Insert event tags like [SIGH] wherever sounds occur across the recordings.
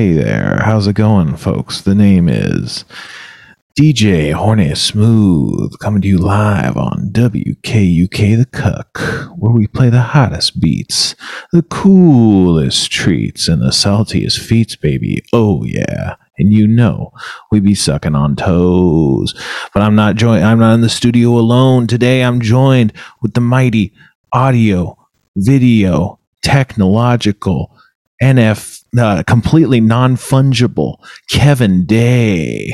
hey there. How's it going, folks? The name is DJ Horny Smooth coming to you live on WKUK The Cuck, where we play the hottest beats, the coolest treats, and the saltiest feats, baby. Oh, yeah. And you know we be sucking on toes. But I'm not joined I'm not in the studio alone. Today I'm joined with the mighty audio, video, technological, NF uh, completely non-fungible Kevin Day.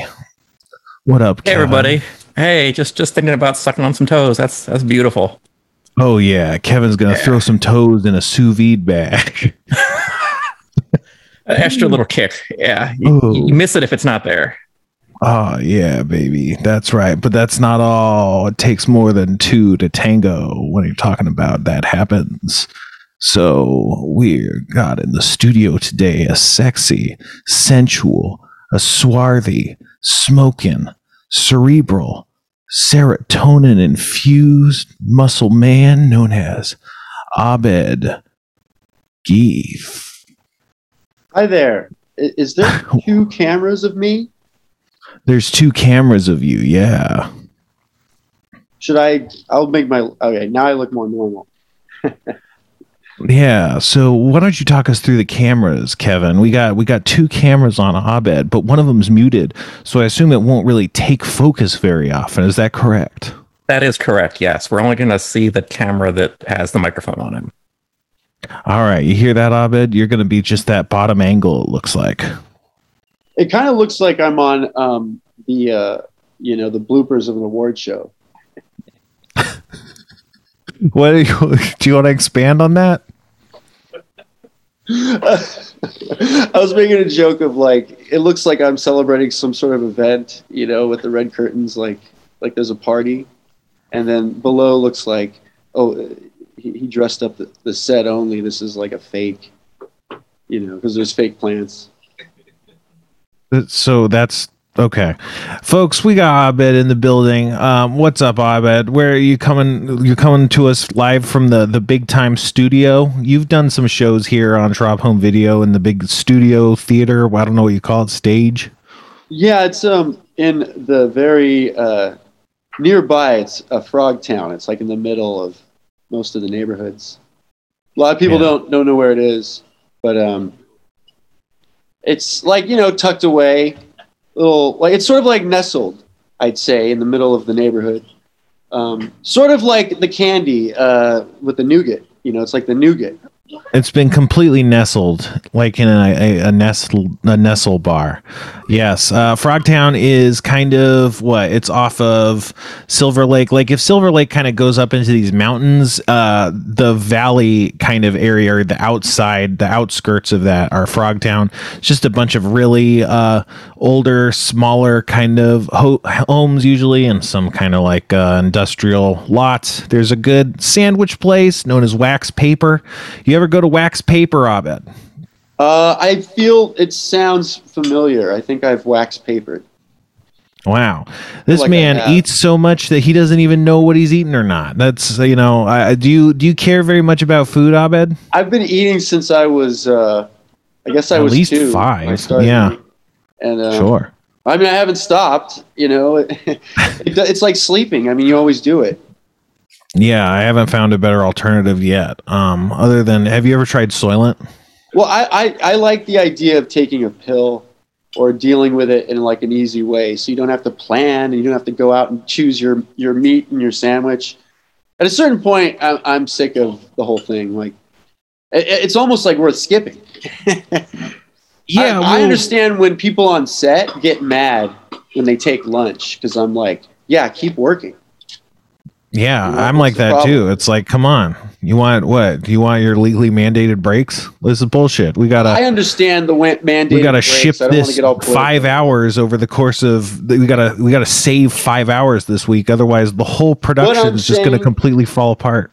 What up, Hey everybody. Hey, just just thinking about sucking on some toes. That's that's beautiful. Oh yeah, Kevin's gonna throw some toes in a sous vide bag. [LAUGHS] An extra little kick. Yeah. You, you miss it if it's not there. oh yeah, baby, that's right. But that's not all. It takes more than two to tango when you're talking about that happens. So we're got in the studio today a sexy, sensual, a swarthy, smoking, cerebral, serotonin infused muscle man known as Abed Geef. Hi there. Is there [LAUGHS] two cameras of me? There's two cameras of you, yeah. Should I? I'll make my. Okay, now I look more normal. [LAUGHS] Yeah. So why don't you talk us through the cameras, Kevin? We got we got two cameras on Abed, but one of them's muted, so I assume it won't really take focus very often. Is that correct? That is correct. Yes. We're only going to see the camera that has the microphone on it. All right, you hear that, Abed? You're going to be just that bottom angle. It looks like. It kind of looks like I'm on um, the, uh, you know, the bloopers of an award show. [LAUGHS] What [LAUGHS] do you, do you want to expand on that? [LAUGHS] I was making a joke of like, it looks like I'm celebrating some sort of event, you know, with the red curtains, like like there's a party, and then below looks like, oh, he, he dressed up the, the set only. This is like a fake, you know, because there's fake plants. So that's okay, folks. We got Abed in the building. Um, what's up, Abed? Where are you coming? You're coming to us live from the the big time studio. You've done some shows here on Trop Home Video in the big studio theater. I don't know what you call it, stage. Yeah, it's um in the very uh, nearby. It's a frog town. It's like in the middle of most of the neighborhoods. A lot of people Yeah. don't don't know where it is, but um, it's like you know tucked away, little like it's sort of like nestled, I'd say, in the middle of the neighborhood. Um, sort of like the candy uh, with the nougat. You know, it's like the nougat. It's been completely nestled, like in a, a, a nestle a nestle bar. Yes, uh, Frogtown is kind of what it's off of Silver Lake. Like if Silver Lake kind of goes up into these mountains, uh, the valley kind of area, or the outside, the outskirts of that are Frogtown. It's just a bunch of really uh, older, smaller kind of ho- homes usually, and some kind of like uh, industrial lots. There's a good sandwich place known as Wax Paper. You ever go to Wax Paper, Abed? Uh, I feel it sounds familiar. I think I've wax papered. Wow, this like man eats so much that he doesn't even know what he's eating or not. That's you know, I, do you do you care very much about food, Abed? I've been eating since I was, uh, I guess I At was least two five, yeah. eating. And uh, Sure. I mean, I haven't stopped. You know, [LAUGHS] it, it's like sleeping. I mean, you always do it. Yeah, I haven't found a better alternative yet. Um, other than, have you ever tried Soylent? Well, I, I, I like the idea of taking a pill or dealing with it in like an easy way, so you don't have to plan and you don't have to go out and choose your your meat and your sandwich. At a certain point, I'm, I'm sick of the whole thing. Like, it, it's almost like worth skipping. [LAUGHS] Yeah, I, I understand when people on set get mad when they take lunch because I'm like, yeah, keep working. Yeah, Yeah, I'm like that problem? too. It's like, come on, you want what? Do you want your legally mandated breaks? This is bullshit. We gotta. I understand the mandated. we gotta breaks. ship I don't wanna this five hours over the course of we gotta we gotta save five hours this week otherwise the whole production is just gonna completely fall apart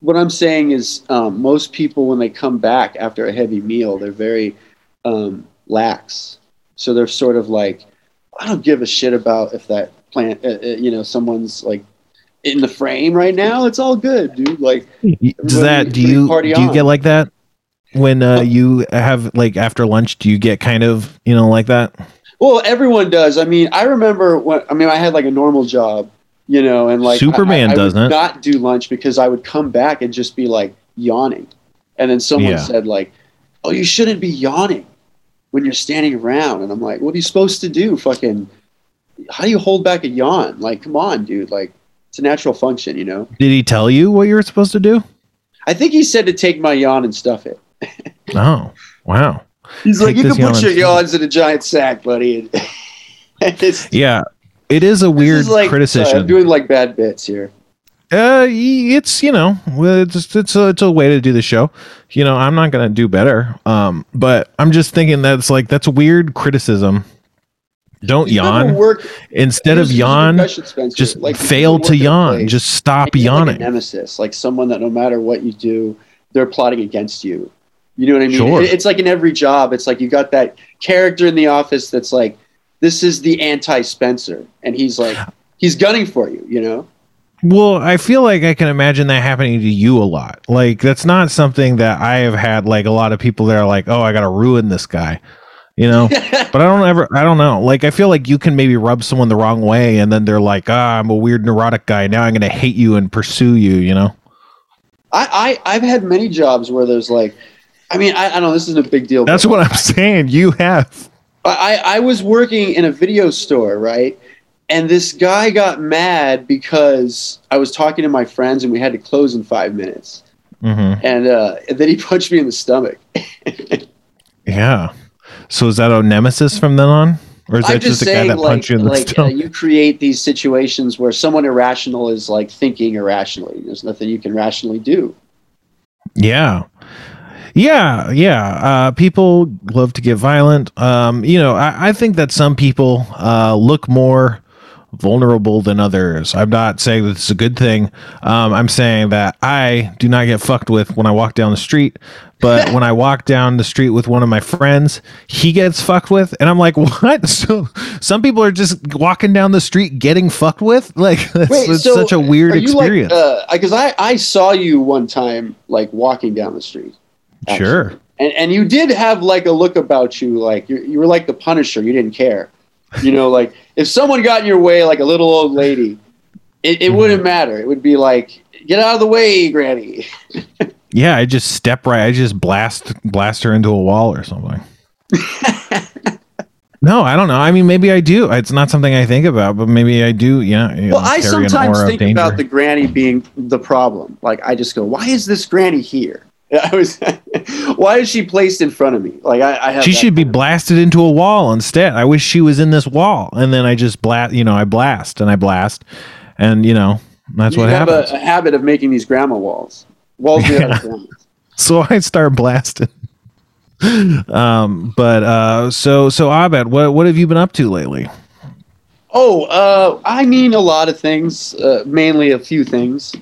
What I'm saying is, um, most people when they come back after a heavy meal, they're very um, lax. So they're sort of like, I don't give a shit about if that plant, uh, uh, you know, someone's like in the frame right now. It's all good, dude. Like, does that do you do you on. get like that when uh, you have like after lunch? Do you get kind of you know like that? Well, everyone does. I mean, I remember when I mean I had like a normal job, you know, and like Superman I, I doesn't. not do lunch because I would come back and just be like yawning, and then someone Yeah. said like, "Oh, you shouldn't be yawning when you're standing around," and I'm like, "What are you supposed to do? Fucking, how do you hold back a yawn? Like, come on, dude. Like, it's a natural function, you know." Did he tell you what you were supposed to do? I think he said to take my yawn and stuff it. [LAUGHS] Oh, wow. He's like, "You can put your yawns in a giant sack, buddy." [LAUGHS] Yeah, it is a weird is like, criticism. I'm doing like bad bits here. Uh, it's you know, it's it's a, it's a way to do the show. You know, I'm not gonna do better. Um, but I'm just thinking that's like that's weird criticism. Don't You yawn work- instead of yawn. Just Like, fail to yawn. place, Just stop and you have, like, yawning. a nemesis, like someone that no matter what you do, they're plotting against you. You know what I mean? Sure. It's like in every job. It's like you got that character in the office that's like, this is the anti Spencer, and he's like, he's gunning for you. You know? Well, I feel like I can imagine that happening to you a lot. Like that's not something that I have had. Like a lot of people that are like, "Oh, I got to ruin this guy," you know. [LAUGHS] but I don't ever. I don't know. Like I feel like you can maybe rub someone the wrong way, and then they're like, "Ah, I'm a weird neurotic guy. Now I'm going to hate you and pursue you." You know. I, I I've had many jobs where there's like, I mean, I, I don't know. This isn't a big deal. That's what I'm saying. You have. I, I was working in a video store, right? And this guy got mad because I was talking to my friends and we had to close in five minutes. hmm And, uh, and then he [LAUGHS] punched me in the stomach. [LAUGHS] Yeah. So is that a nemesis from then on, or is that just, just a guy that like, punched you in the like uh, you create these situations where someone irrational is like thinking irrationally. There's nothing you can rationally do. Yeah. Yeah, yeah. Uh, people love to get violent. Um, you know, I, I think that some people uh, look more vulnerable than others. I'm not saying that it's a good thing. Um, I'm saying that I do not get fucked with when I walk down the street. But [LAUGHS] when I walk down the street with one of my friends, he gets fucked with, and I'm like, [LAUGHS] "What?" [LAUGHS] So some people are just walking down the street getting fucked with. Like that's, that's such a weird experience. Like, because I, I saw you one time like walking down the street. actually. sure. and and you did have like a look about you like you, you were like the punisher you didn't care you know like if someone got in your way like a little old lady it, it Mhm. wouldn't matter it would be like get out of the way granny Yeah, I just step right. I just blast blast her into a wall or something. [LAUGHS] no, I don't know. I mean, maybe I do. It's not something I think about, but maybe I do. Yeah. you well know, i sometimes think about the granny being the problem like i just go why is this granny here [LAUGHS] i was [LAUGHS] why is she placed in front of me like i, I have She should be of- blasted into a wall instead. I wish she was in this wall, and then I just blast. You know, I blast and I blast, and you know that's you what have happens. A, a habit of making these grandma walls walls made out so I start blasting. um, but uh, so so Abed, what what have you been up to lately? Oh, uh, I mean a lot of things, uh, mainly a few things.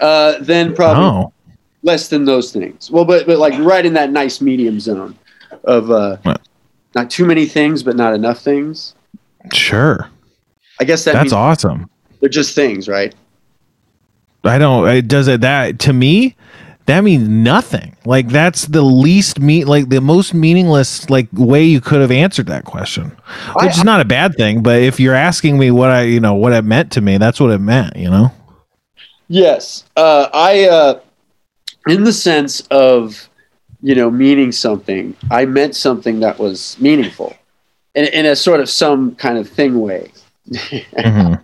Uh, then probably Oh, less than those things. Well, but but like right in that nice medium zone of uh, What? not too many things, but not enough things. sure. I guess that That's awesome. they're just things, right? I don't. It does it that to me. That means nothing. Like that's the least mean, like the most meaningless, like way you could have answered that question, I- which is not a bad thing. But if you're asking me what I, you know, what it meant to me, that's what it meant. You know. Yes, uh, I, uh, in the sense of, you know, meaning something, I meant something that was meaningful, in, in a sort of some kind of thing way. [LAUGHS] Mhm.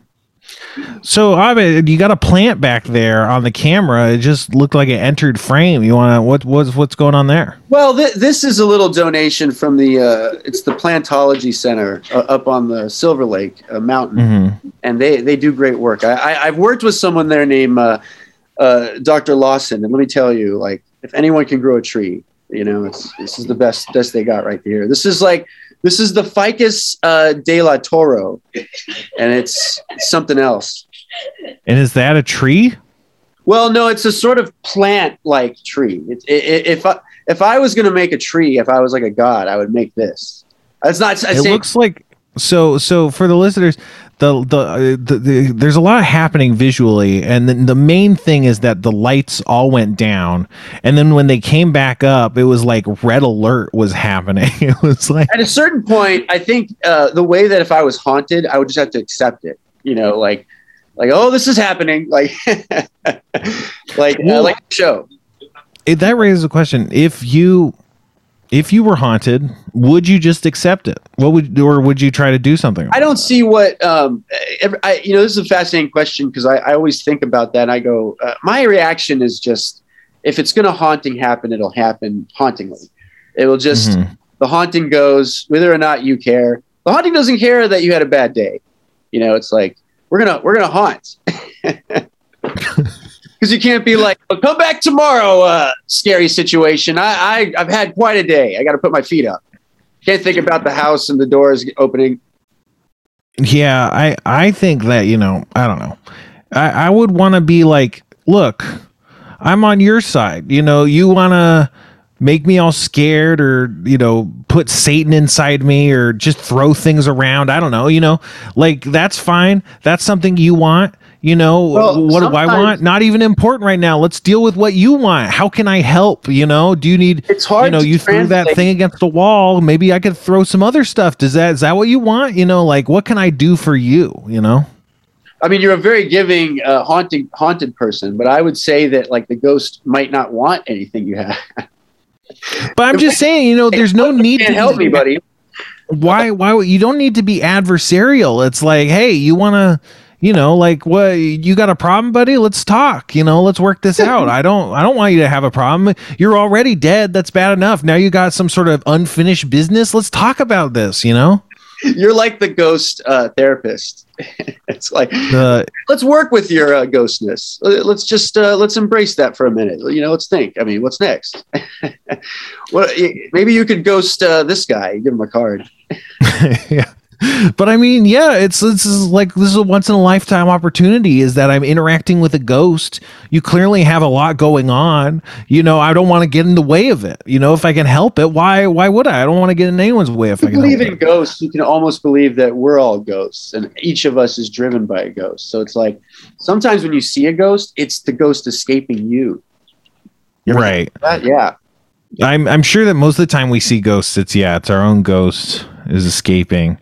So, Abed, you got a plant back there on the camera. It just looked like it entered frame. You want to what? What's what's going on there? Well, th- this is a little donation from the uh, it's the Plantology Center uh, up on the Silver Lake uh, Mountain, hmm and they they do great work. I, I I've worked with someone there named uh, uh, Dr. Lawson, and let me tell you, like if anyone can grow a tree, you know, it's this is the best best they got right here. This is like this is the Ficus uh, de la Toro, and it's something else. And is that a tree? Well, no, it's a sort of plant-like tree. It, it, it- if I if I was going to make a tree, if I was like a god, I would make this. It's not. It looks like so so for the listeners the the, uh, the, the there's a lot happening visually and then the main thing is that the lights all went down and then when they came back up it was like red alert was happening [LAUGHS] it was like At a certain point, I think uh, the way that if I was haunted, I would just have to accept it. You know, like, like oh, this is happening. [LAUGHS] Like, like, uh, like show. it, that raises a question if you if you were haunted would you just accept it what would or would you try to do something I don't see what um, I, you know. This is a fascinating question because I, I always think about that. I go, uh, my reaction is just if it's going to haunting happen, it'll happen hauntingly. It will just Mhm. the haunting goes whether or not you care. The haunting doesn't care that you had a bad day. You know, it's like we're gonna we're gonna haunt [LAUGHS] because you can't be like, "Oh, come back tomorrow. Uh, scary situation. I, I I've had quite a day. I got to put my feet up. Can't think about the house and the doors opening. Yeah, I I think that you know I don't know. I I would want to be like, look, I'm on your side. You know, you want to make me all scared or you know put Satan inside me or just throw things around. I don't know. You know, like that's fine. That's something you want. You know Well, what do I want? Not even important right now. Let's deal with what you want. How can I help? You know, do you need It's hard. you know you threw that thing against the wall maybe i could throw some other stuff does that is that what you want you know like what can i do for you you know I mean, you're a very giving, uh, haunting, haunted person, but I would say that like the ghost might not want anything you have. but i'm just saying you know there's no need to help me, buddy. why why you don't need to be adversarial it's like hey you want to you know like what you got a problem buddy let's talk you know let's work this [LAUGHS] out i don't i don't want you to have a problem you're already dead that's bad enough now you got some sort of unfinished business let's talk about this you know You're like the ghost uh, therapist. [LAUGHS] it's like the let's work with your uh, ghostness. Uh, Let's just uh, let's embrace that for a minute. You know, let's think. I mean, what's next? [LAUGHS] well maybe you could ghost uh, this guy. Give him a card. yeah. But I mean, yeah, it's this is like this is a once in a lifetime opportunity. Is that I'm interacting with a ghost. You clearly have a lot going on. You know, I don't want to get in the way of it. You know, if I can help it, why why would I? I don't want to get in anyone's way if I can you believe in it. ghosts, you can almost believe that we're all ghosts, and each of us is driven by a ghost. So it's like sometimes when you see a ghost, it's the ghost escaping you. Right. That, yeah. I'm I'm sure that most of the time we see ghosts, it's yeah, it's our own ghost is escaping.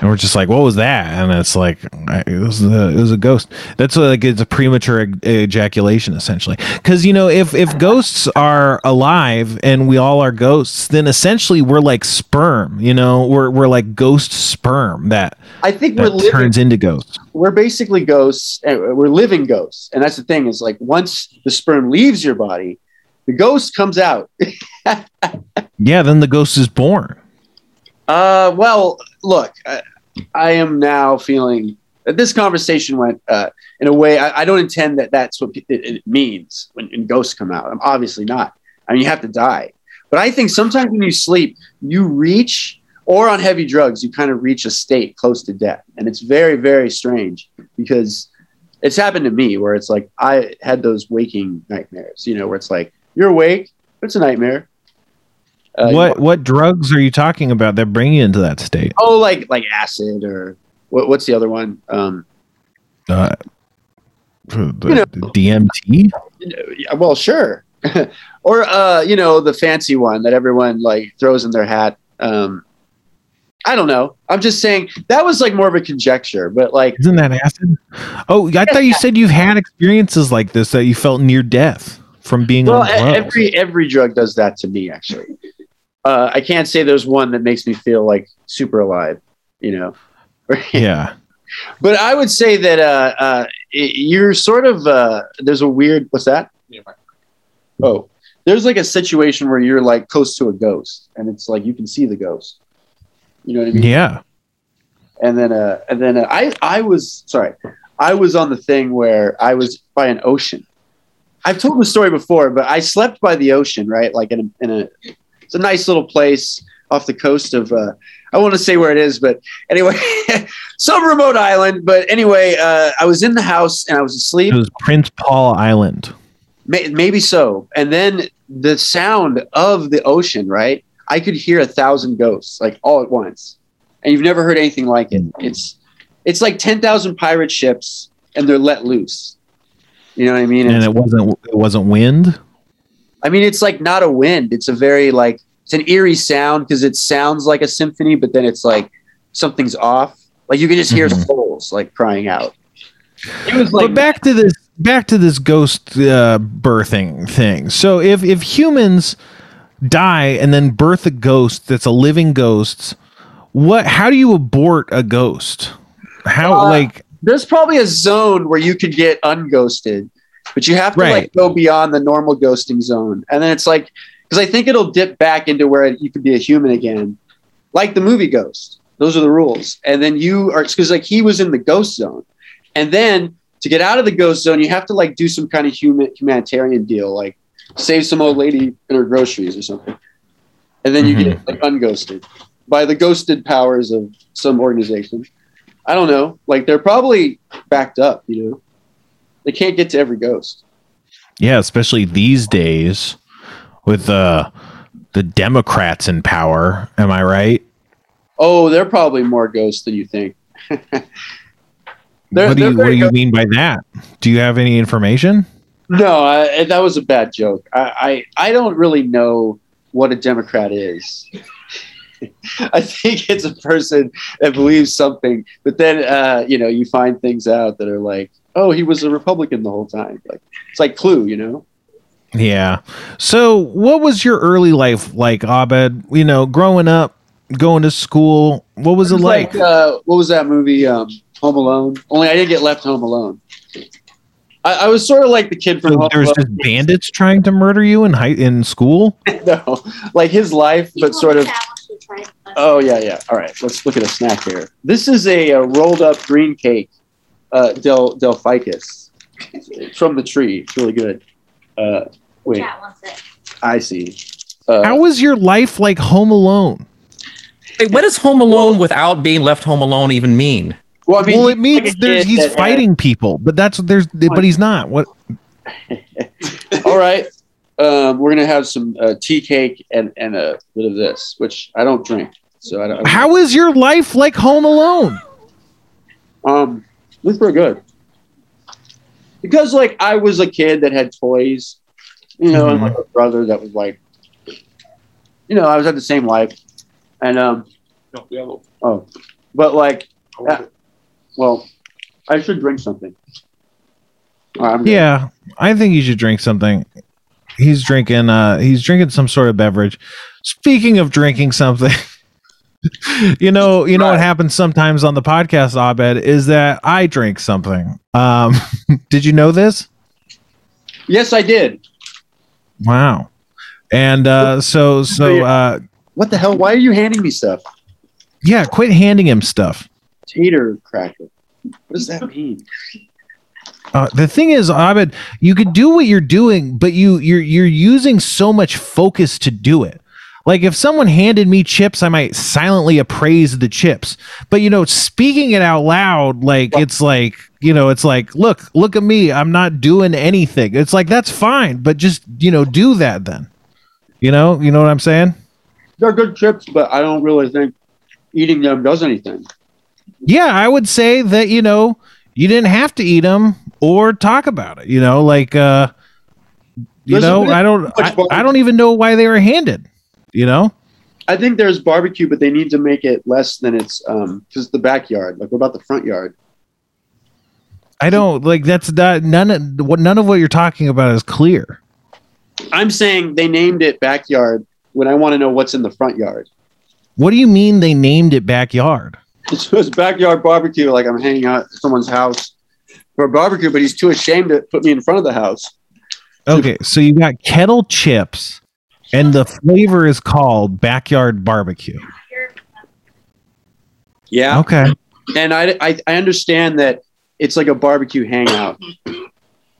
And we're just like, what was that? And it's like, it was a, it was a ghost. That's like it's a premature ej- ejaculation, essentially. Because you know, if if ghosts are alive and we all are ghosts, then essentially we're like sperm. You know, we're we're like ghost sperm that I think we're that living turns into ghosts. we're basically ghosts and we're living ghosts and that's the thing is like once the sperm leaves your body the ghost comes out [LAUGHS] Yeah, then the ghost is born. Uh well look I, I am now feeling that this conversation went uh, in a way I, I don't intend that that's what it, it means when, when ghosts come out. I'm obviously not. I mean you have to die. But i think sometimes when you sleep you reach or on heavy drugs you kind of reach a state close to death. And it's very very strange because it's happened to me where it's like I had those waking nightmares, you know, where it's like you're awake, but it's a nightmare. Uh, what what drugs are you talking about that bring you into that state? Oh, like like acid or what, what's the other one? Um, Uh, the, You know- DMT. well, sure, [LAUGHS] or uh, you know, the fancy one that everyone like throws in their hat. Um, I don't know. I'm just saying that was like more of a conjecture, but like Isn't that acid? Oh, I thought you said you've had experiences like this that you felt near death from being well, on drugs. every every drug does that to me. Actually, uh, I can't say there's one that makes me feel like super alive. You know. [LAUGHS] yeah. But I would say that uh, uh, you're sort of uh, there's a weird what's that? Oh, there's like a situation where you're like close to a ghost, and it's like you can see the ghost. You know what I mean? Yeah. And then uh, and then uh, I I was sorry, I was on the thing where I was by an ocean. I've told the story before, but I slept by the ocean, right? Like in a, in a it's a nice little place off the coast of uh, I want to say where it is, but anyway, [LAUGHS] some remote island. But anyway, uh, I was in the house and I was asleep. It was Prince Paul Island. May- maybe so. And then the sound of the ocean, right? I could hear a thousand ghosts like all at once, and you've never heard anything like it. It's it's like ten thousand pirate ships, and they're let loose. You know what I mean? And It's- it wasn't it wasn't wind. I mean, it's like not a wind. It's a very like it's an eerie sound because it sounds like a symphony, but then it's like something's off. Like you can just hear Mhm. souls like crying out. It was like but back to this back to this ghost uh, birthing thing. So if if humans die and then birth a ghost that's a living ghost, what how do you abort a ghost? How Uh, like there's probably a zone where you could get unghosted, but you have to Right. like go beyond the normal ghosting zone, and then it's like because I think it'll dip back into where you could be a human again, like the movie Ghost. Those are the rules, and then you are because like he was in the ghost zone, and then to get out of the ghost zone, you have to like do some kind of human humanitarian deal, like save some old lady in her groceries or something, and then you mm-hmm. get like unghosted by the ghosted powers of some organization. I don't know. Like they're probably backed up, you know. They can't get to every ghost. yeah, especially these days with uh the Democrats in power, am I right? Oh, they're probably more ghosts than you think. [LAUGHS] What do you what do you mean by that? Do you have any information? No, I, that was a bad joke. I, I I don't really know what a Democrat is. [LAUGHS] I think it's a person that believes something, but then uh, you know you find things out that are like, oh, he was a Republican the whole time. Like it's like Clue, you know. Yeah. So, what was your early life like, Abed? You know, growing up, going to school. What was it like? uh, what was that movie? Um, Home Alone. Only I didn't get left home alone. I, I was sort of like the kid from So Home there's Alone. just bandits trying to murder you in high in school. [LAUGHS] no, like his life, but sort of. Oh yeah, yeah. All right, let's look at a snack here. This is a, uh rolled up green cake, uh, Del Del Ficus. It's from the tree. It's really good. Uh, wait, Cat wants it. I see. Uh, How was your life like Home Alone? Hey, what does Home Alone without being left home alone even mean? well, I mean, well, it means like there's he's that had- fighting people, but that's there's but he's not. What? [LAUGHS] All right, um, we're gonna have some uh, tea cake and and a bit of this, which I don't drink. So I don't. How is your life like Home Alone? Um, it's pretty good. Because like I was a kid that had toys, you know, and Mhm. like a brother that was like, you know, I was at the same life, and um, oh, but like, yeah, well, I should drink something. All right, Yeah, I think you should drink something. He's drinking. uh He's drinking some sort of beverage. Speaking of drinking something. [LAUGHS] you know, you know what happens sometimes on the podcast, Abed, is that I drink something. Um, [LAUGHS] did you know this? Yes, I did. Wow. And uh, so, so uh, What the hell? Why are you handing me stuff? yeah, quit handing him stuff. Tater cracker. What does that mean? Uh, the thing is, Abed, you could do what you're doing, but you you're you're using so much focus to do it. Like if someone handed me chips, I might silently appraise the chips. But you know, speaking it out loud, like it's like you know, it's like look, look at me, I'm not doing anything. It's like that's fine, but just you know, do that then. You know, you know what I'm saying? They're good chips, but I don't really think eating them does anything. Yeah, I would say that you know you didn't have to eat them or talk about it. You know, like uh, you There's know, I don't, I, I don't even know why they were handed. You know, I think there's barbecue, but they need to make it less than it's um because the backyard. Like what about the front yard? I don't like that's not none of what none of what you're talking about is clear. I'm saying they named it backyard when I want to know what's in the front yard. What do you mean they named it backyard? It's backyard barbecue, like I'm hanging out at someone's house for a barbecue, but he's too ashamed to put me in front of the house. Okay, so you got kettle chips, and the flavor is called backyard barbecue. Yeah, Okay, and I, I I understand that it's like a barbecue hangout,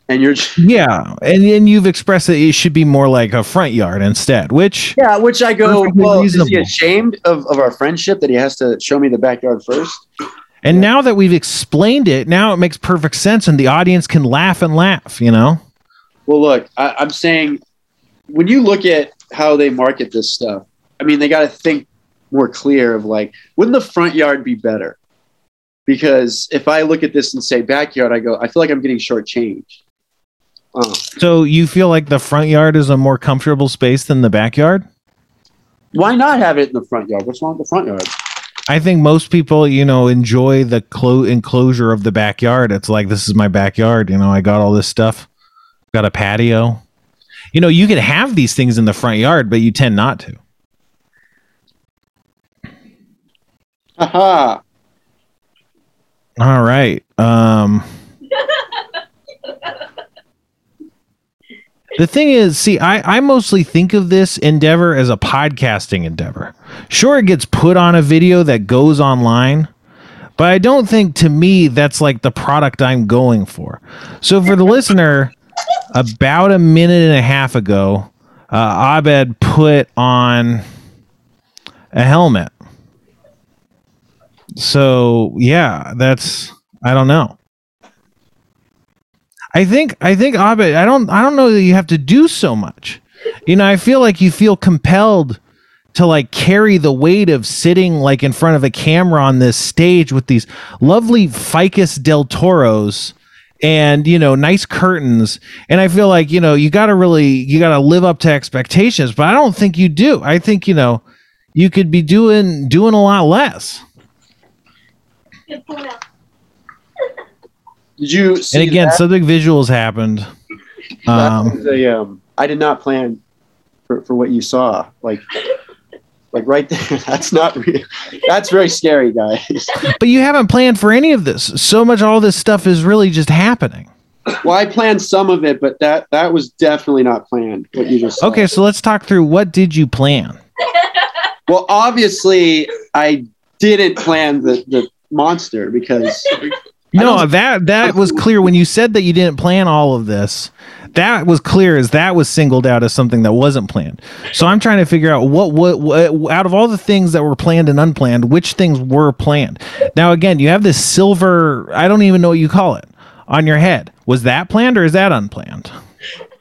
and you're yeah, and then you've expressed that it should be more like a front yard instead, which yeah. Which I go, well, is he reasonable. ashamed of, of our friendship that he has to show me the backyard first? And now that we've explained it, now it makes perfect sense, and the audience can laugh and laugh. You know, Well, look, I, I'm saying when you look at how they market this stuff, I mean, they got to think more clear of like, wouldn't the front yard be better? because if I look at this and say backyard, I go, I feel like I'm getting shortchanged. Uh, So you feel like the front yard is a more comfortable space than the backyard? why not have it in the front yard? What's wrong with the front yard? I think most people, you know, enjoy the clo- enclosure of the backyard. It's like this is my backyard. You know, I got all this stuff. Got a patio. You know, you can have these things in the front yard, but you tend not to. Haha. All right. Um The thing is, see, I, I mostly think of this endeavor as a podcasting endeavor. Sure, it gets put on a video that goes online, but I don't think to me that's like the product I'm going for. So for the listener, about a minute and a half ago, uh, Abed put on a helmet. So yeah, that's I don't know. I think I think Abed, I don't I don't know that you have to do so much. You know, I feel like you feel compelled to like carry the weight of sitting like in front of a camera on this stage with these lovely ficus del toros and you know nice curtains and i feel like you know you got to really you got to live up to expectations but i don't think you do i think you know you could be doing doing a lot less Good point. Did you see and again that? something visuals happened um a, um, I did not plan for, for what you saw. Like, like right there. [LAUGHS] That's not real. That's very scary, guys. [LAUGHS] but you haven't planned for any of this so much all this stuff is really just happening Well, I planned some of it, but that that was definitely not planned. What you just saw. okay so let's talk through what did you plan [LAUGHS] Well, obviously, I didn't plan the the monster because no that that was clear when you said that you didn't plan all of this that was clear as that was singled out as something that wasn't planned so i'm trying to figure out what, what what out of all the things that were planned and unplanned which things were planned now again you have this silver i don't even know what you call it on your head was that planned or is that unplanned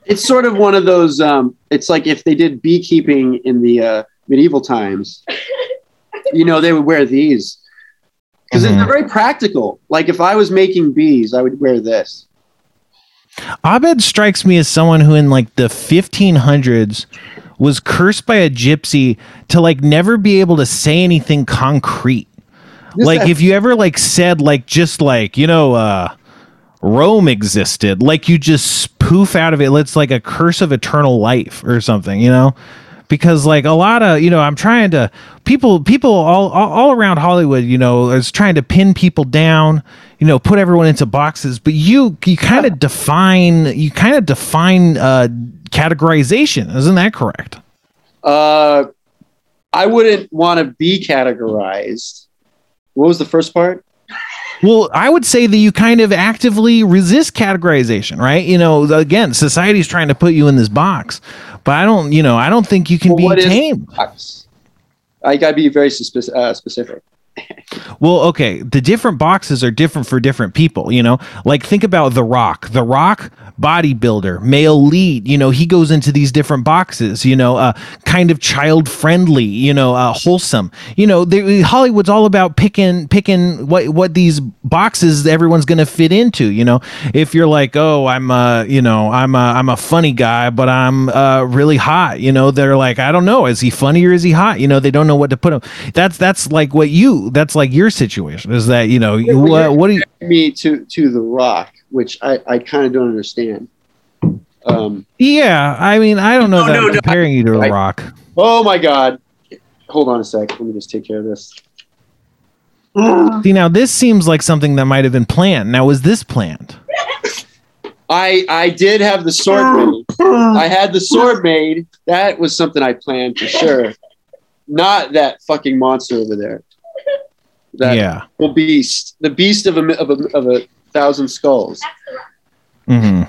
it's sort of one of those. Um, it's like if they did beekeeping in the uh, medieval times, [LAUGHS] you know, they would wear these because Mhm. they're very practical. Like if I was making bees, I would wear this. Abed strikes me as someone who in like the 1500s was cursed by a gypsy to like never be able to say anything concrete. This like has- if you ever like said like just like, you know, uh Rome existed, like you just poof out of it. It's like a curse of eternal life or something, you know? Because like a lot of, you know, I'm trying to people people all all, all around Hollywood, you know, is trying to pin people down, you know, put everyone into boxes, but you you kind of [LAUGHS] define you kind of define uh categorization, isn't that correct? uh, I wouldn't want to be categorized. What was the first part? Well, I would say that you kind of actively resist categorization, right? You know, again, society's trying to put you in this box, but I don't, you know, I don't think you can Well, be tamed. I gotta be very uh, specific. Well, okay, the different boxes are different for different people, you know? Like think about The Rock. The Rock bodybuilder, male lead, you know, he goes into these different boxes, you know, uh kind of child friendly, you know, uh wholesome. You know, they, Hollywood's all about picking picking what what these boxes everyone's going to fit into, you know. If you're like, "Oh, I'm uh, you know, I'm a I'm a funny guy, but I'm uh really hot." You know, they're like, "I don't know, is he funny or is he hot?" You know, they don't know what to put him. That's that's like what you that's like your situation is that, you know, you, what, what do you Me to to the Rock, which I I kind of don't understand. Um, Yeah, I mean, I don't know No, that no, I'm no, comparing you to a I- rock. oh my God! Hold on a sec. Let me just take care of this. See, now this seems like something that might have been planned. Now, was this planned? I I did have the sword made. I had the sword made. That was something I planned for sure. Not that fucking monster over there. That yeah. little beast, the beast of a of a, of a thousand skulls. hmm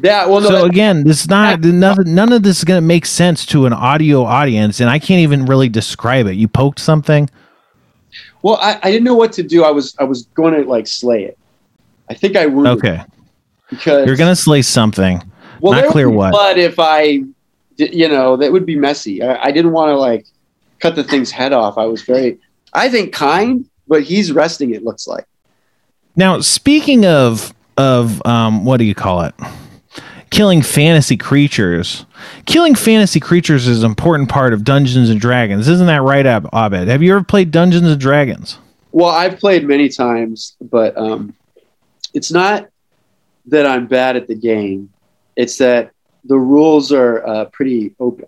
That well, no, so that- again, this is not nothing. None of this is going to make sense to an audio audience, and I can't even really describe it. You poked something. well, I, I didn't know what to do. I was I was going to like slay it. I think I would. Okay, because you're going to slay something. well, not clear what. But if I, you know, that would be messy. I, I didn't want to like cut the thing's head off. I was very, I think, kind. but he's resting. It looks like. Now, speaking of of um, what do you call it? Killing fantasy creatures. Killing fantasy creatures is an important part of Dungeons and Dragons, isn't that right, Ab- Abed? Have you ever played Dungeons and Dragons? Well, I've played many times, but um, it's not that I'm bad at the game. It's that the rules are uh, pretty open,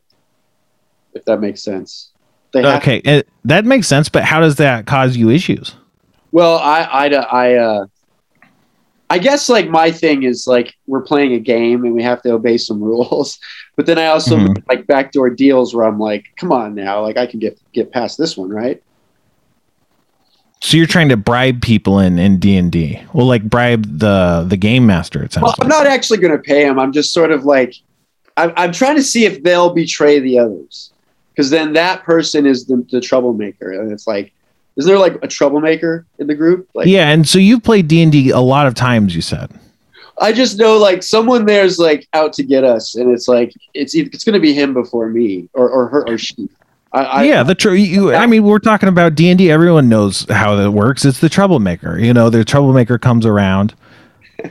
if that makes sense. They Okay, it, that makes sense, but how does that cause you issues? Well, I, I, I, uh, I guess like my thing is like we're playing a game and we have to obey some [LAUGHS] rules, but then I also Mhm. make, like backdoor deals where I'm like, come on now, like I can get get past this one, right? So you're trying to bribe people in in D and D. Well, like bribe the the game master. It sounds Well, I'm not actually going to pay him. I'm just sort of like, I'm, I'm trying to see if they'll betray the others, because then that person is the, the troublemaker, and it's like, is there like a troublemaker in the group? Like, yeah, and so you've played D and D a lot of times. You said. I just know like someone there's like out to get us, and it's like it's it's going to be him before me or or her or she. I, I, yeah, the tr- you. I mean, we're talking about D and D. Everyone knows how that works. It's the troublemaker. You know, the troublemaker comes around,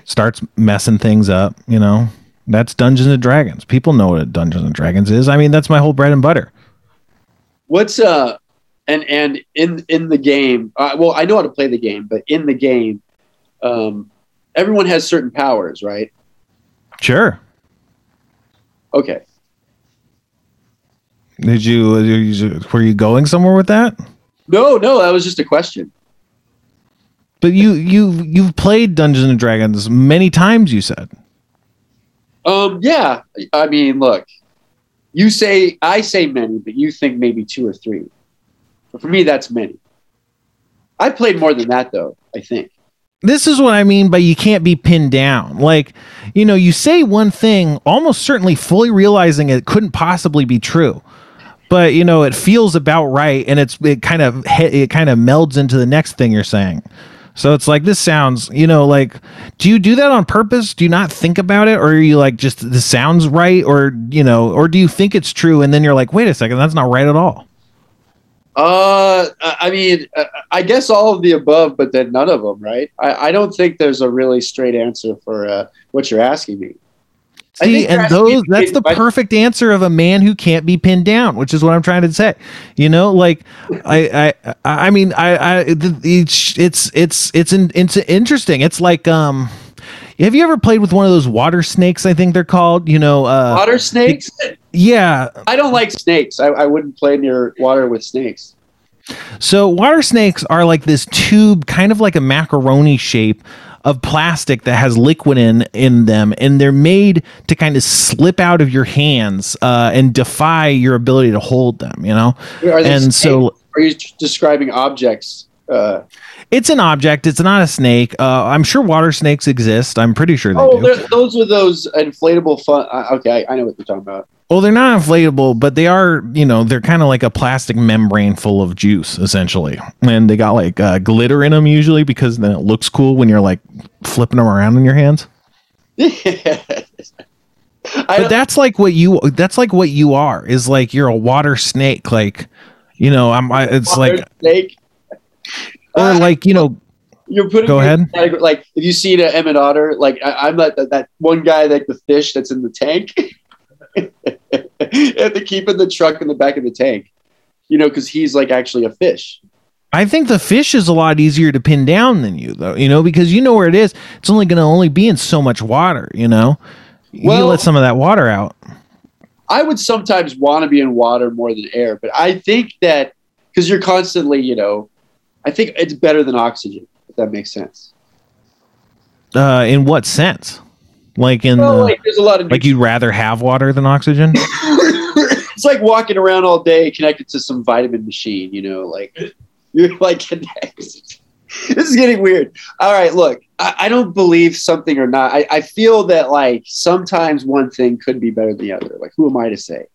starts messing things up. You know, that's Dungeons and Dragons. People know what Dungeons and Dragons is. I mean, that's my whole bread and butter. What's uh and and in in the game, uh, well, I know how to play the game, but in the game, um, everyone has certain powers, right? Sure. Okay. Did you, did you were you going somewhere with that? No, no, that was just a question. But you you you've played Dungeons and Dragons many times. You said. Um, yeah, I mean, look, you say I say many, but you think maybe two or three. But for me, that's many. I played more than that, though. I think. this is what I mean by you can't be pinned down. Like, you know, you say one thing, almost certainly fully realizing it couldn't possibly be true. But you know, it feels about right, and it's it kind of it kind of melds into the next thing you're saying. So it's like this sounds, you know, like do you do that on purpose? Do you not think about it, or are you like just this sounds right, or you know, or do you think it's true, and then you're like, wait a second, that's not right at all. Uh, I mean, uh, I guess all of the above, but then none of them, right? I, I don't think there's a really straight answer for uh, what you're asking me. See, and those that's the perfect answer of a man who can't be pinned down, which is what I'm trying to say. You know, like I I I mean I I it's it's it's it's in, it's interesting. It's like um have you ever played with one of those water snakes? I think they're called. You know, uh, Water snakes? yeah. I don't like snakes. I, I wouldn't play near water with snakes. So water snakes are like this tube, kind of like a macaroni shape of plastic that has liquid in in them, and they're made to kind of slip out of your hands uh, and defy your ability to hold them. You know, and so are you describing objects? Uh, it's an object. It's not a snake. Uh, I'm sure water snakes exist. I'm pretty sure they oh, do. those are those inflatable fun. Uh, okay, I, I know what you're talking about. Well, they're not inflatable, but they are, you know, they're kind of like a plastic membrane full of juice, essentially. And they got like uh, glitter in them usually because then it looks cool when you're like flipping them around in your hands. [LAUGHS] I But that's like what you, that's like what you are, is like you're a water snake. Like, you know, I'm, I, it's water like, snake. or Uh, like, you know, You're putting Go ahead. category- Like if you see the Emmet Otter, like I, I'm that, that that one guy like the fish that's in the tank. [LAUGHS] [LAUGHS] have to keep in the truck in the back of the tank, you know, because he's like actually a fish. I think the fish is a lot easier to pin down than you, though, you know, because you know where it is. It's only going to only be in so much water, you know? you let some of that water out. I would sometimes want to be in water more than air, but I think that because you're constantly, you know, I think it's better than oxygen. If that makes sense. Uh, in what sense? Like in Well, the, like there's a lot of like you'd rather have water than oxygen? [LAUGHS] it's like walking around all day connected to some vitamin machine, you know, like [LAUGHS] you're like connected. [LAUGHS] this is getting weird. All right, look, I, I don't believe something or not. I, I feel that like sometimes one thing could be better than the other. Like, who am I to say?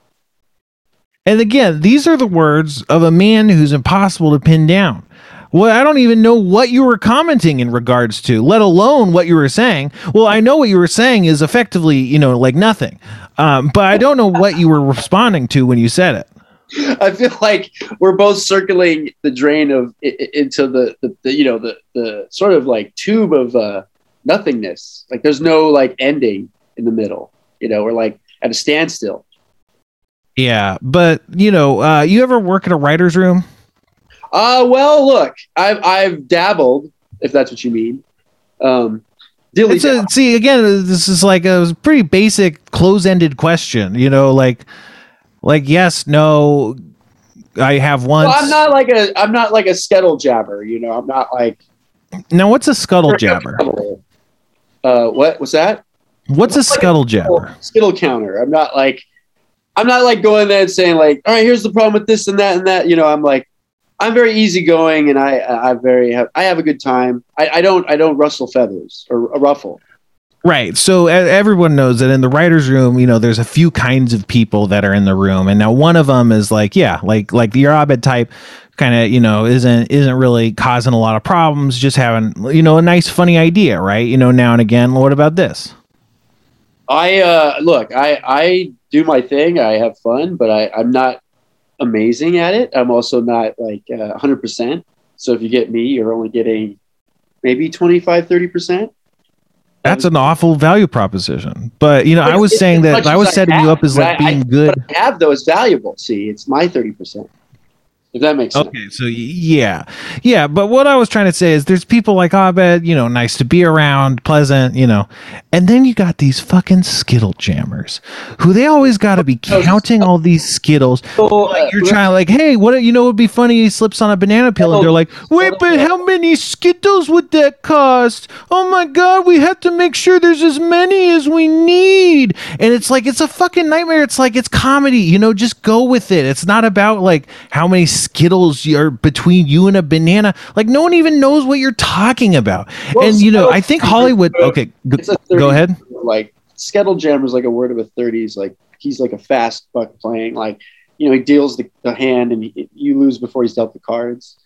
And again, these are the words of a man who's impossible to pin down. Well, I don't even know what you were commenting in regards to, let alone what you were saying. Well, I know what you were saying is effectively, you know, like nothing. Um, but I don't know what you were responding to when you said it. I feel like we're both circling the drain of into the, the, the you know the the sort of like tube of uh, nothingness. Like there's no like ending in the middle. You know, we're like at a standstill. Yeah, but you know, uh, you ever work in a writer's room? Uh well, look, I've I've dabbled, if that's what you mean. Um, dilly It's a, see again. This is like a pretty basic, close-ended question. You know, like, like yes, no. I have one. Well, I'm not like a I'm not like a scuttle jabber. You know, I'm not like now, what's a scuttle jabber? Uh, what was that? What's a scuttle jabber? skittle counter. I'm not like I'm not like going there and saying like, all right, here's the problem with this and that and that. You know, I'm like I'm very easygoing and I I very have I have a good time. I, I don't I don't rustle feathers or, or ruffle. Right. So everyone knows that in the writers' room, you know, there's a few kinds of people that are in the room, and now one of them is like, yeah, like like the Abed type, kind of, you know, isn't isn't really causing a lot of problems, just having, you know, a nice, funny idea, right? You know, now and again. What about this? I uh, look, I I do my thing. I have fun, but I I'm not amazing at it. I'm also not like uh, 100%. So if you get me, you're only getting maybe 25 30%. That's an awful value proposition. But you know, I was saying that I as was I setting you up as like I- I- being good. But I have though is valuable. See, it's my 30%. If that makes sense. Okay, so yeah, yeah, but what I was trying to say is, there's people like Abed, you know, nice to be around, pleasant, you know, and then you got these fucking skittle jammers, who they always got to be counting all these skittles. So, Like uh, you're trying, like, hey, what? You know, would be funny. He slips on a banana peel, and they're like, wait, but how many skittles would that cost? Oh my god, we have to make sure there's as many as we need, and it's like it's a fucking nightmare. It's like it's comedy, you know. Just go with it. It's not about like how many skittles are between you and a banana. Like no one even knows what you're talking about. Well, and you know, I think Hollywood. Okay, g- it's a 30s, go ahead. Like Skittle Jam is like a word of a 30s. Like he's like a fast buck playing. Like you know, he deals the, the hand and he, you lose before he's dealt the cards.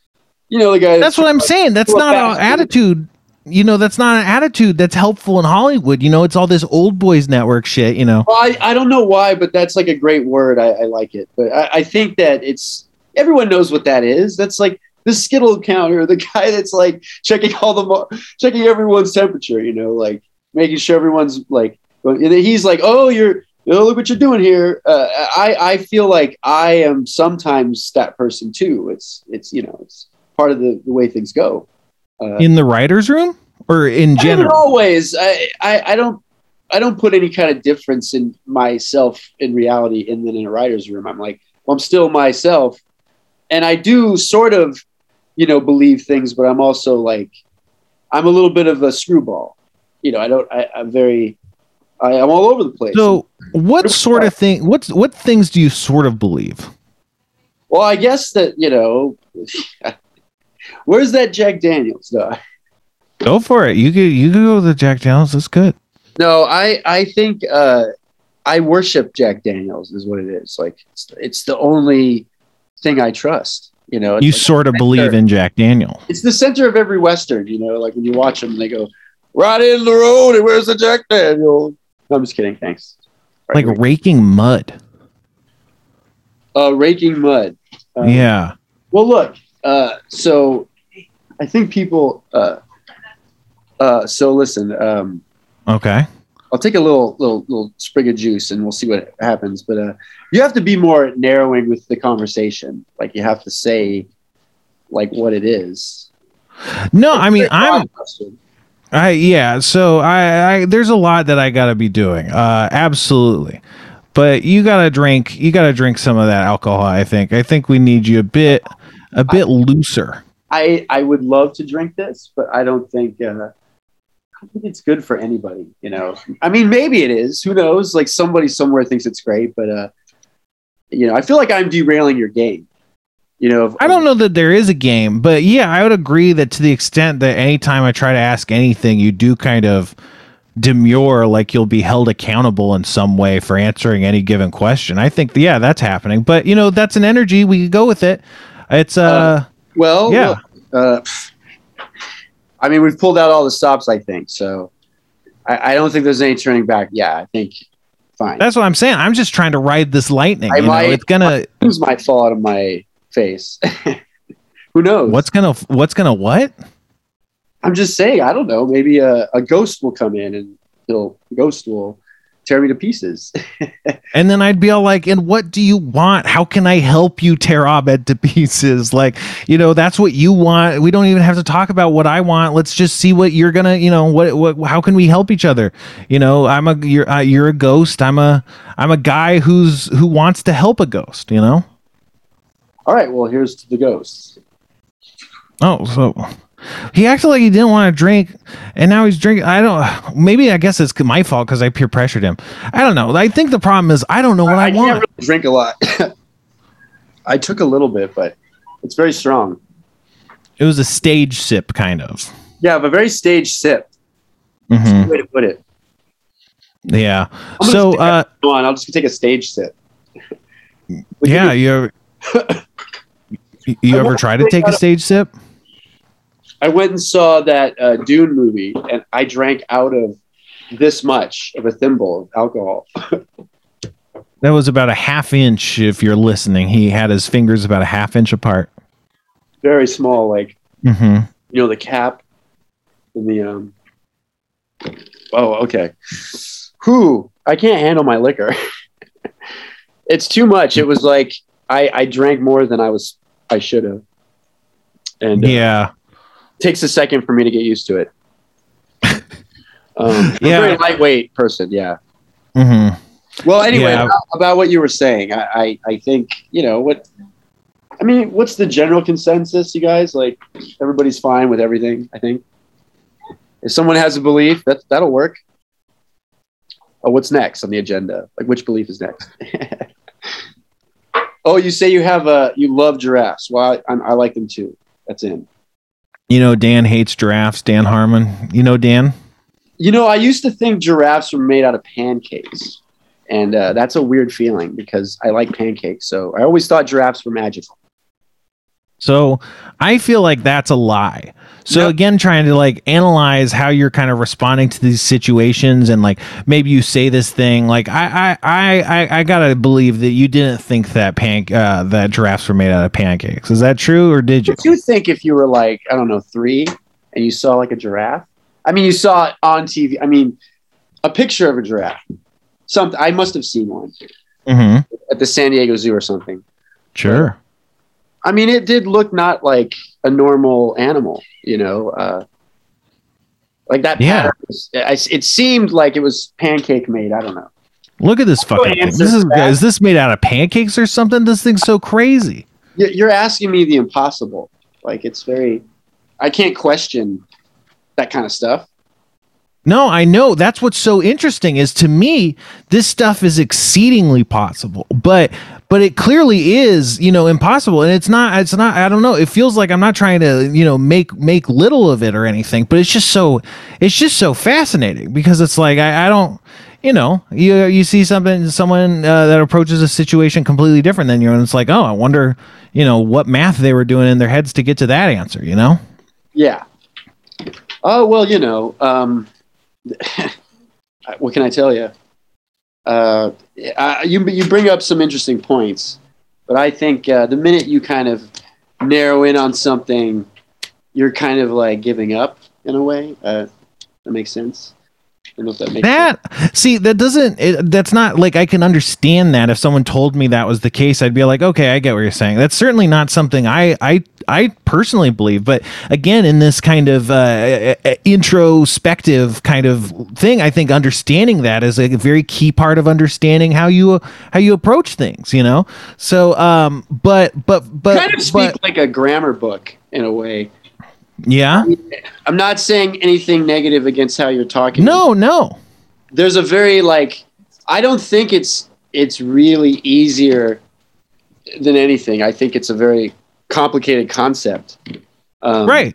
You know the guy. That's what I'm saying. That's not an attitude. You know, that's not an attitude that's helpful in Hollywood. You know, it's all this old boys network shit. You know, Well, I, I don't know why, but that's like a great word. I, I like it. But I, I think that it's everyone knows what that is. That's like the Skittle counter, the guy that's like checking all the mo- checking everyone's temperature. You know, like making sure everyone's like. and He's like, oh, you're. Oh, look what you're doing here. Uh, I I feel like I am sometimes that person too. It's it's you know it's part of the, the way things go. Uh, in the writers' room or in general. always. I, I, I don't. I don't put any kind of difference in myself in reality, and then in a writer's room, I'm like, well, I'm still myself, and I do sort of, you know, believe things, but I'm also like, I'm a little bit of a screwball. You know, I don't. I, I'm very. I, I'm all over the place. So, what sort of thing? What what things do you sort of believe? well, I guess that you know, [LAUGHS] where's that Jack Daniels though? Go for it. You could you could go to Jack Daniels. That's good. No, I I think uh, I worship Jack Daniels is what it is. Like it's, it's the only thing I trust. You know, You like- sort of believe in Jack Daniel. it's the center of every western. You know, like when you watch them, they go right in the road, and where's the Jack Daniel? No, I'm just kidding. Thanks. Like Right. raking mud. uh, raking mud. Um, yeah. Well, look. Uh, so I think people. Uh, uh, so listen. Um, Okay. I'll take a little little little sprig of juice and we'll see what happens. But uh, you have to be more narrowing with the conversation. Like you have to say like what it is. No, I mean I'm question. I yeah, so I, I there's a lot that I gotta be doing. Uh absolutely. But you gotta drink you gotta drink some of that alcohol, I think. I think we need you a bit a bit looser. I I would love to drink this, but I don't think uh, I think it's good for anybody. You know, I mean, maybe it is. Who knows? Like somebody somewhere thinks it's great, but uh, you know, I feel like I'm derailing your game. You know, of- I don't know that there is a game, but yeah, I would agree that to the extent that anytime I try to ask anything, you do kind of demure like you'll be held accountable in some way for answering any given question. I think yeah, that's happening. But you know, that's an energy, we could go with it. It's uh Well, Yeah. look, uh, I mean, we've pulled out all the stops, I think. So I, I don't think there's any turning back. Yeah, I think fine. That's what I'm saying. I'm just trying to ride this lightning. I you know, it's gonna Things might fall out of my face. [LAUGHS] Who knows? what's gonna what's gonna what? I'm just saying. I don't know. Maybe a, a ghost will come in and he'll ghost will tear me to pieces. [LAUGHS] And then I'd be all like, and what do you want? How can I help you tear Abed to pieces? Like, you know, that's what you want. We don't even have to talk about what I want. Let's just see what you're gonna, you know, what, what, how can we help each other? You know, I'm a, you're, uh, you're a ghost. I'm a, I'm a guy who's, who wants to help a ghost, you know? All right. Well, here's to the ghosts. Oh, so he acted like he didn't want to drink, and now he's drinking. I don't. Maybe I guess it's my fault because I peer pressured him. I don't know. I think the problem is I don't know what I, I want. really drink a lot. [LAUGHS] I took a little bit, but it's very strong. It was a stage sip, kind of. Yeah, but very stage sip. hmm Way to put it. Yeah. gonna So, uh, Come on, I'll just take a stage sip. [LAUGHS] Yeah, you ever, [LAUGHS] you ever try to take a a- stage sip? I went and saw that uh, Dune movie, and I drank out of this much of a thimble of alcohol. [LAUGHS] That was about a half inch. If you're listening, he had his fingers about a half inch apart. Very small, like hmm you know, the cap and the um. Oh, okay. Whew, I can't handle my liquor. [LAUGHS] it's too much. It was like I I drank more than I was I should have, and uh, Yeah. Takes a second for me to get used to it. [LAUGHS] Um, Yeah. a very lightweight person. Yeah. hmm Well, anyway, Yeah. about, about what you were saying, I, I, I think you know what. I mean, what's the general consensus, you guys? Like, everybody's fine with everything. I think. If someone has a belief, that that'll work. Oh, what's next on the agenda? Like, which belief is next? [LAUGHS] oh, you say you have a you love giraffes. Well, I, I like them too. That's in. You know, Dan hates giraffes. Dan Harmon. You know, Dan. You know, I used to think giraffes were made out of pancakes, and uh, that's a weird feeling because I like pancakes. So I always thought giraffes were magical. So I feel like that's a lie. So Yep. again, trying to like analyze how you're kind of responding to these situations, and like maybe you say this thing, like I I I I, gotta believe that you didn't think that pan uh, that giraffes were made out of pancakes. Is that true, or did you? Would you think if you were like I don't know three and you saw like a giraffe? I mean, you saw it on TV. I mean, a picture of a giraffe. Something I must have seen one hmm at the San Diego Zoo or something. Sure. I mean, it did look not like a normal animal, you know. Uh, like that. Yeah. was- I- it seemed like it was pancake made. I don't know. Look at this fucking thing. This is that. is this made out of pancakes or something? This thing's so crazy. You're asking me the impossible. Like it's very. I can't question that kind of stuff. No, I know. That's what's so interesting is to me, this stuff is exceedingly possible, but but it clearly is, you know, impossible. And it's not it's not I don't know. It feels like I'm not trying to, you know, make make little of it or anything, but it's just so it's just so fascinating because it's like I, I don't you know, you you see something someone uh, that approaches a situation completely different than you and it's like, "Oh, I wonder, you know, what math they were doing in their heads to get to that answer, you know?" Yeah. Oh well, you know. Um, [LAUGHS] what can I tell you? Uh, I, you you bring up some interesting points, but I think uh, the minute you kind of narrow in on something, you're kind of like giving up in a way. Uh, that makes sense. Don't know if that makes sense. That see that doesn't it, that's not like I can understand that if someone told me that was the case I'd be like okay I get what you're saying that's certainly not something I I I personally believe but again in this kind of uh, uh, introspective kind of thing I think understanding that is a very key part of understanding how you how you approach things you know so um but but but kind of speak but like a grammar book in a way. Yeah I'm not saying anything negative against how you're talking. no no there's a very like I don't think it's it's really easier than anything. I think it's a very complicated concept. Um, right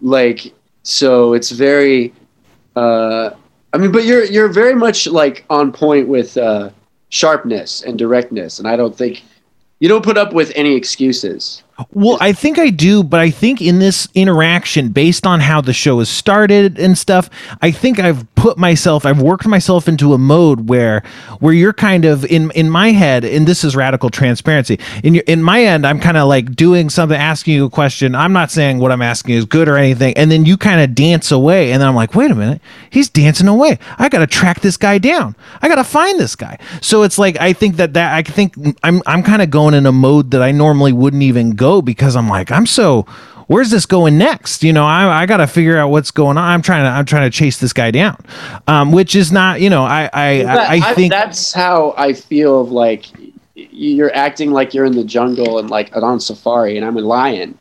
Like so it's very uh I mean but you're you're very much like on point with uh sharpness and directness and I don't think you don't put up with any excuses. Well, I think I do, but I think in this interaction, based on how the show has started and stuff, I think I've put myself, I've worked myself into a mode where, where you're kind of in in my head, and this is radical transparency. In your in my end, I'm kind of like doing something, asking you a question. I'm not saying what I'm asking is good or anything, and then you kind of dance away, and then I'm like, wait a minute, he's dancing away. I got to track this guy down. I got to find this guy. So it's like I think that that I think I'm I'm kind of going in a mode that I normally wouldn't even go because I'm like, I'm so where's this going next? You know, I, I got to figure out what's going on. I'm trying to I'm trying to chase this guy down, um, which is not you know I I, I, I think that's how I feel of like you're acting like you're in the jungle and like on safari, and I'm a lion,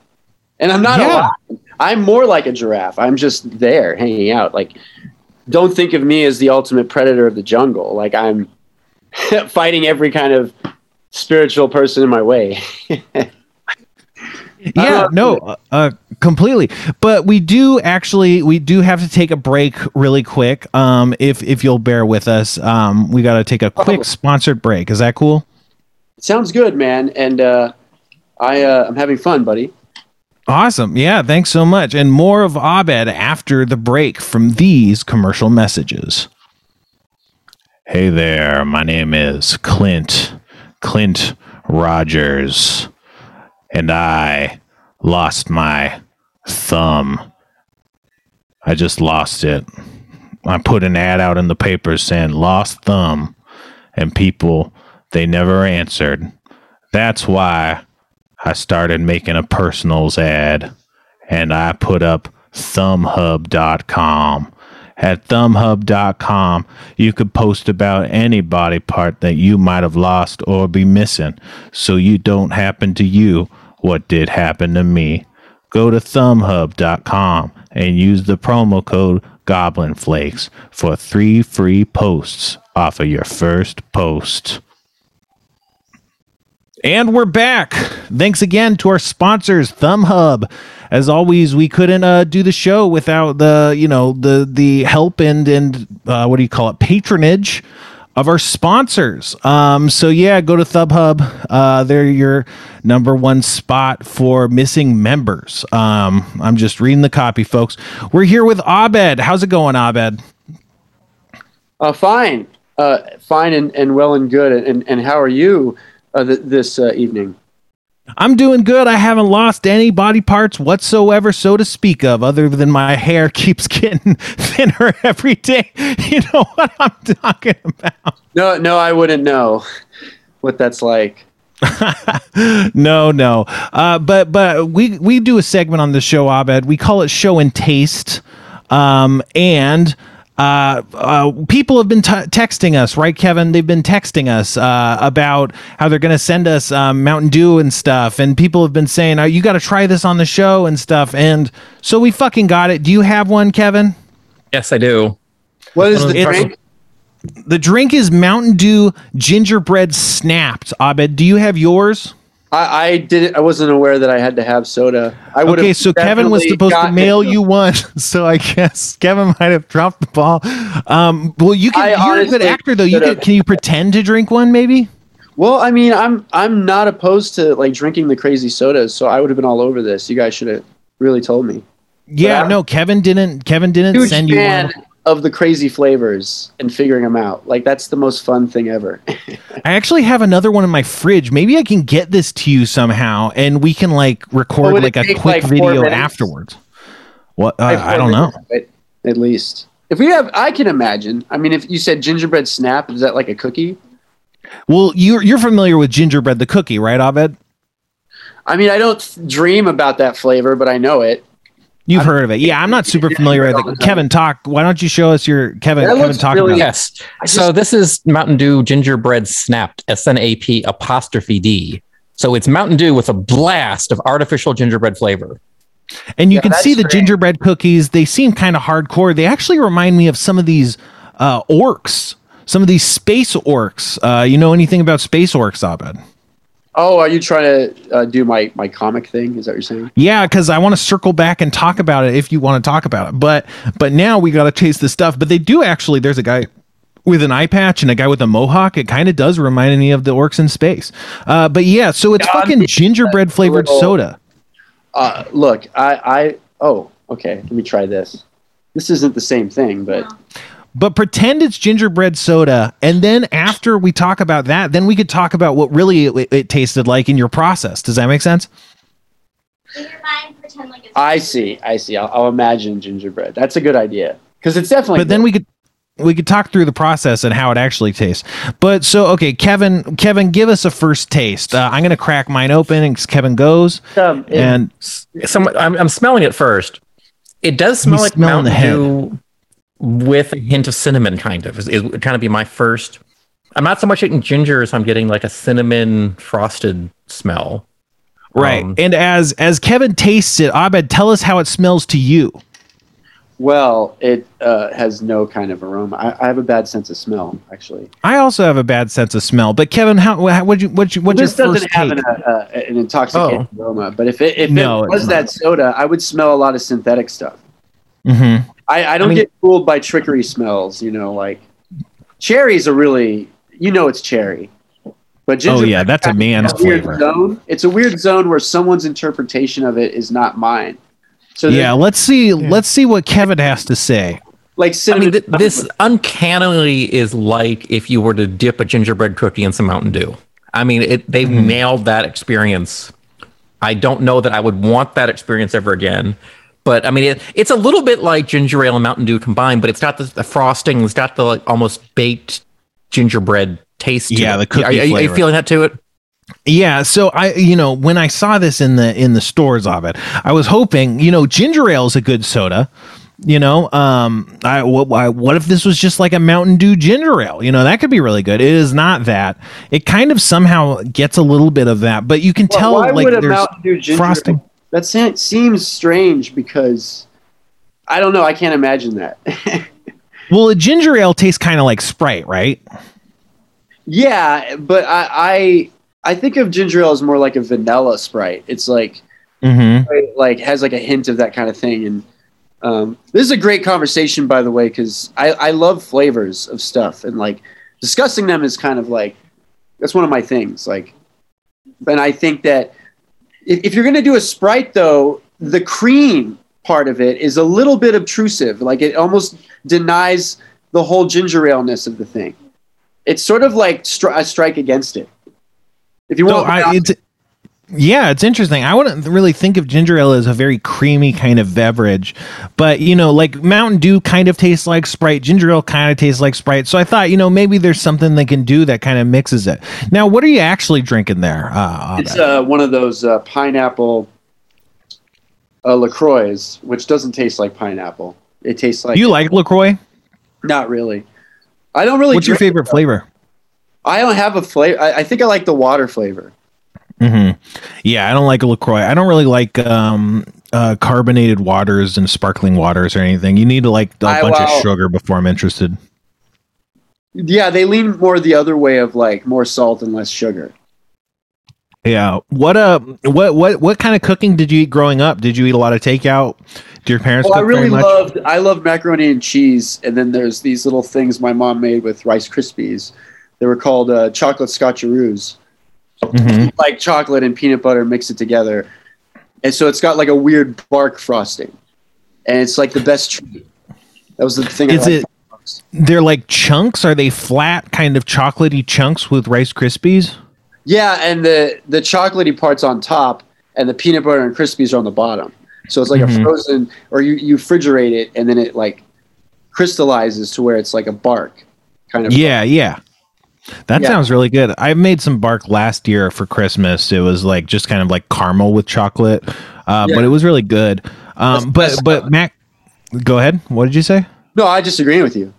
and I'm not a lion. I'm more like a giraffe. I'm just there hanging out. Like, don't think of me as the ultimate predator of the jungle. Like I'm [LAUGHS] fighting every kind of spiritual person in my way. [LAUGHS] yeah no uh, uh completely but we do actually we do have to take a break really quick um if if you'll bear with us um we got to take a quick Oh. sponsored break is that cool Sounds good, man. And uh, I uh, I'm having fun, buddy. Awesome. Yeah, thanks so much. And more of Abed after the break from these commercial messages. Hey there, my name is Clint, Clint Rogers, and I lost my thumb. I just lost it. I put an ad out in the paper saying lost thumb, and people, they never answered. That's why I started making a personals ad and I put up thumbhub.com. At thumbhub.com, you could post about any body part that you might have lost or be missing so you don't happen to you what did happen to me. Go to thumbhub.com and use the promo code Goblin Flakes for three free posts off of your first post. And we're back. Thanks again to our sponsors, ThumbHub. As always, we couldn't uh, do the show without the, you know, the the help and and uh, what do you call it, patronage of our sponsors. Um, so yeah, go to ThumbHub. Uh, they're your number one spot for missing members. Um, I'm just reading the copy, folks. We're here with Abed. How's it going, Abed? Uh, fine, uh, fine, and, and well and good. And and how are you uh, th- this uh, evening? I'm doing good. I haven't lost any body parts whatsoever, so to speak of, other than my hair [LAUGHS] keeps getting thinner every day. [LAUGHS] You know what I'm talking about. No, no, I wouldn't know what that's like. [LAUGHS] no, no. Uh, but but we we do a segment on the show, Abed. We call it Show and Taste. Um, and uh, uh, people have been t- texting us, right, Kevin? They've been texting us uh, about how they're going to send us um, Mountain Dew and stuff. And people have been saying, oh, you got to try this on the show and stuff. And so we fucking got it. Do you have one, Kevin? Yes, I do. What is the It's- drink? The drink is Mountain Dew gingerbread Snap'd. Abed, do you have yours? I, I didn't. I wasn't aware that I had to have soda. I would. Okay, so Kevin was supposed to mail you one, [LAUGHS] so I guess Kevin might have dropped the ball. Um, well, you can. I you're a good actor, though. You can, can you pretend to drink one, maybe? Well, I mean, I'm I'm not opposed to like drinking the crazy sodas, so I would have been all over this. You guys should have really told me. Yeah, no. Kevin didn't. Kevin didn't send you one. Of the crazy flavors and figuring them out. Like that's the most fun thing ever. [LAUGHS] I actually have another one in my fridge. Maybe I can get this to you somehow, and we can like record like a quick like, video afterwards. What? Uh, I don't know. At, at least if we have, I can imagine. I mean, if you said gingerbread snap, is that like a cookie? Well, you're you're familiar with gingerbread the cookie, right, Abed? I mean, I don't dream about that flavor, but I know it. You've heard of it. Yeah, I'm not super familiar with it. Kevin, talk. Why don't you show us your Kevin? That Kevin, talk really- about. Yes. I so just- this is Mountain Dew gingerbread Snap'd, S N A P apostrophe D. So it's Mountain Dew with a blast of artificial gingerbread flavor. And you Yeah, can that's see the gingerbread cookies. They seem kind of hardcore. They actually remind me of some of these uh, orcs, some of these space orcs. Uh, you know anything about space orcs, Abed? Oh, are you trying to uh, do my my comic thing? Is that what you're saying? Yeah, because I want to circle back and talk about it if you want to talk about it. But but now we got to chase the stuff. But they do actually. There's a guy with an eye patch and a guy with a mohawk. It kind of does remind me of the orcs in space. Uh, but yeah, so it's Yeah, I'm fucking gingerbread flavored little- soda. Uh, look, I, I, oh, okay. Let me try this. This isn't the same thing, but But pretend it's gingerbread soda, and then after we talk about that, then we could talk about what really it, it tasted like in your process. Does that make sense? In your mind, pretend like it's. I see. I see. I'll, I'll imagine gingerbread. That's a good idea because it's definitely. but then we could we could talk through the process and how it actually tastes. But so okay, Kevin, Kevin, give us a first taste. Uh, I'm gonna crack mine open, and Kevin goes, um, and Some, I'm, I'm smelling it first. It does smell He's like smelling the Mountain Dew with a hint of cinnamon, kind of. Is, is would kind of be my first. I'm not so much eating ginger as I'm getting like a cinnamon frosted smell. right. Um, and as as Kevin tastes it, Abed, tell us how it smells to you. well, it uh, has no kind of aroma. I, I have a bad sense of smell, actually. I also have a bad sense of smell, but Kevin, how what you what you what's this your doesn't first have an, uh, an intoxicating aroma, but if it if No, it was that soda, I would smell a lot of synthetic stuff. Mhm. I, I don't I mean- get fooled by trickery smells. You know, like cherries are really, you know, it's cherry. But Oh yeah, that's a man's it's a weird flavor. zone. It's a weird zone where someone's interpretation of it is not mine. So Yeah, let's see. Let's see what Kevin has to say. like I mean, th- this uncannily is like if you were to dip a gingerbread cookie in some Mountain Dew. I mean, it, they've Mm-hmm. nailed that experience. I don't know that I would want that experience ever again. But I mean, it, it's a little bit like ginger ale and Mountain Dew combined, but it's got the, the frosting, it's got the like almost baked gingerbread taste. to Yeah, it. the cookie Are, are you- are you feeling that to it? Yeah, so I, you know, when I saw this in the in the stores of it, I was hoping, you know, ginger ale is a good soda. You know, um, I what, I what if this was just like a Mountain Dew ginger ale? You know, that could be really good. It is not that. It kind of somehow gets a little bit of that, but you can Well, tell why like would a there's Mountain Dew ginger frosting. That seems strange because I don't know. I can't imagine that. [LAUGHS] Well, a ginger ale tastes kind of like Sprite, right? yeah, but I, I I think of ginger ale as more like a vanilla Sprite. It's like Mm-hmm. like has like a hint of that kind of thing. And um, this is a great conversation, by the way, because I, I love flavors of stuff and like discussing them is kind of like that's one of my things. Like, and I think that if, if you're gonna do a Sprite, though, the cream part of it is a little bit obtrusive. Like it almost denies the whole ginger ale-ness of the thing. It's sort of like stri- a strike against it. If you want, I, it's yeah, it's interesting. I wouldn't really think of ginger ale as a very creamy kind of beverage, but you know, like Mountain Dew kind of tastes like Sprite. Ginger ale kind of tastes like Sprite. So I thought, you know, maybe there's something they can do that kind of mixes it. Now, what are you actually drinking there? Uh, It's uh, one of those uh, pineapple uh, Lacroix, which doesn't taste like pineapple. It tastes like you like Lacroix? not really. I don't really. What's your favorite flavor? I don't have a flavor. I, I think I like the water flavor. Hmm Yeah, I don't like Lacroix. I don't really like um, uh, carbonated waters and sparkling waters or anything. You need to like a I- bunch well- of sugar before I'm interested. Yeah, they lean more the other way of like more salt and less sugar. Yeah. What uh what what what kind of cooking did you eat growing up? Did you eat a lot of takeout? Do your parents Well, I really loved. I love macaroni and cheese, and then there's these little things my mom made with Rice Krispies. They were called uh, chocolate scotcheroos. Mhm. like chocolate and peanut butter, mix it together, and so it's got like a weird bark frosting, and it's like the best treat. That was the thing. Is it they're like chunks? Are they flat kind of chocolatey chunks with Rice Krispies? Yeah, and the the chocolatey parts on top, and the peanut butter and Krispies are on the bottom. So it's like Mhm. a frozen, or you you refrigerate it, and then it like crystallizes to where it's like a bark kind of. Yeah, yeah. That Yeah. sounds really good. I made some bark last year for Christmas. It was like just kind of like caramel with chocolate, uh, Yeah. but it was really good. Um, but but Mac, go ahead. What did you say? No, I disagree with you.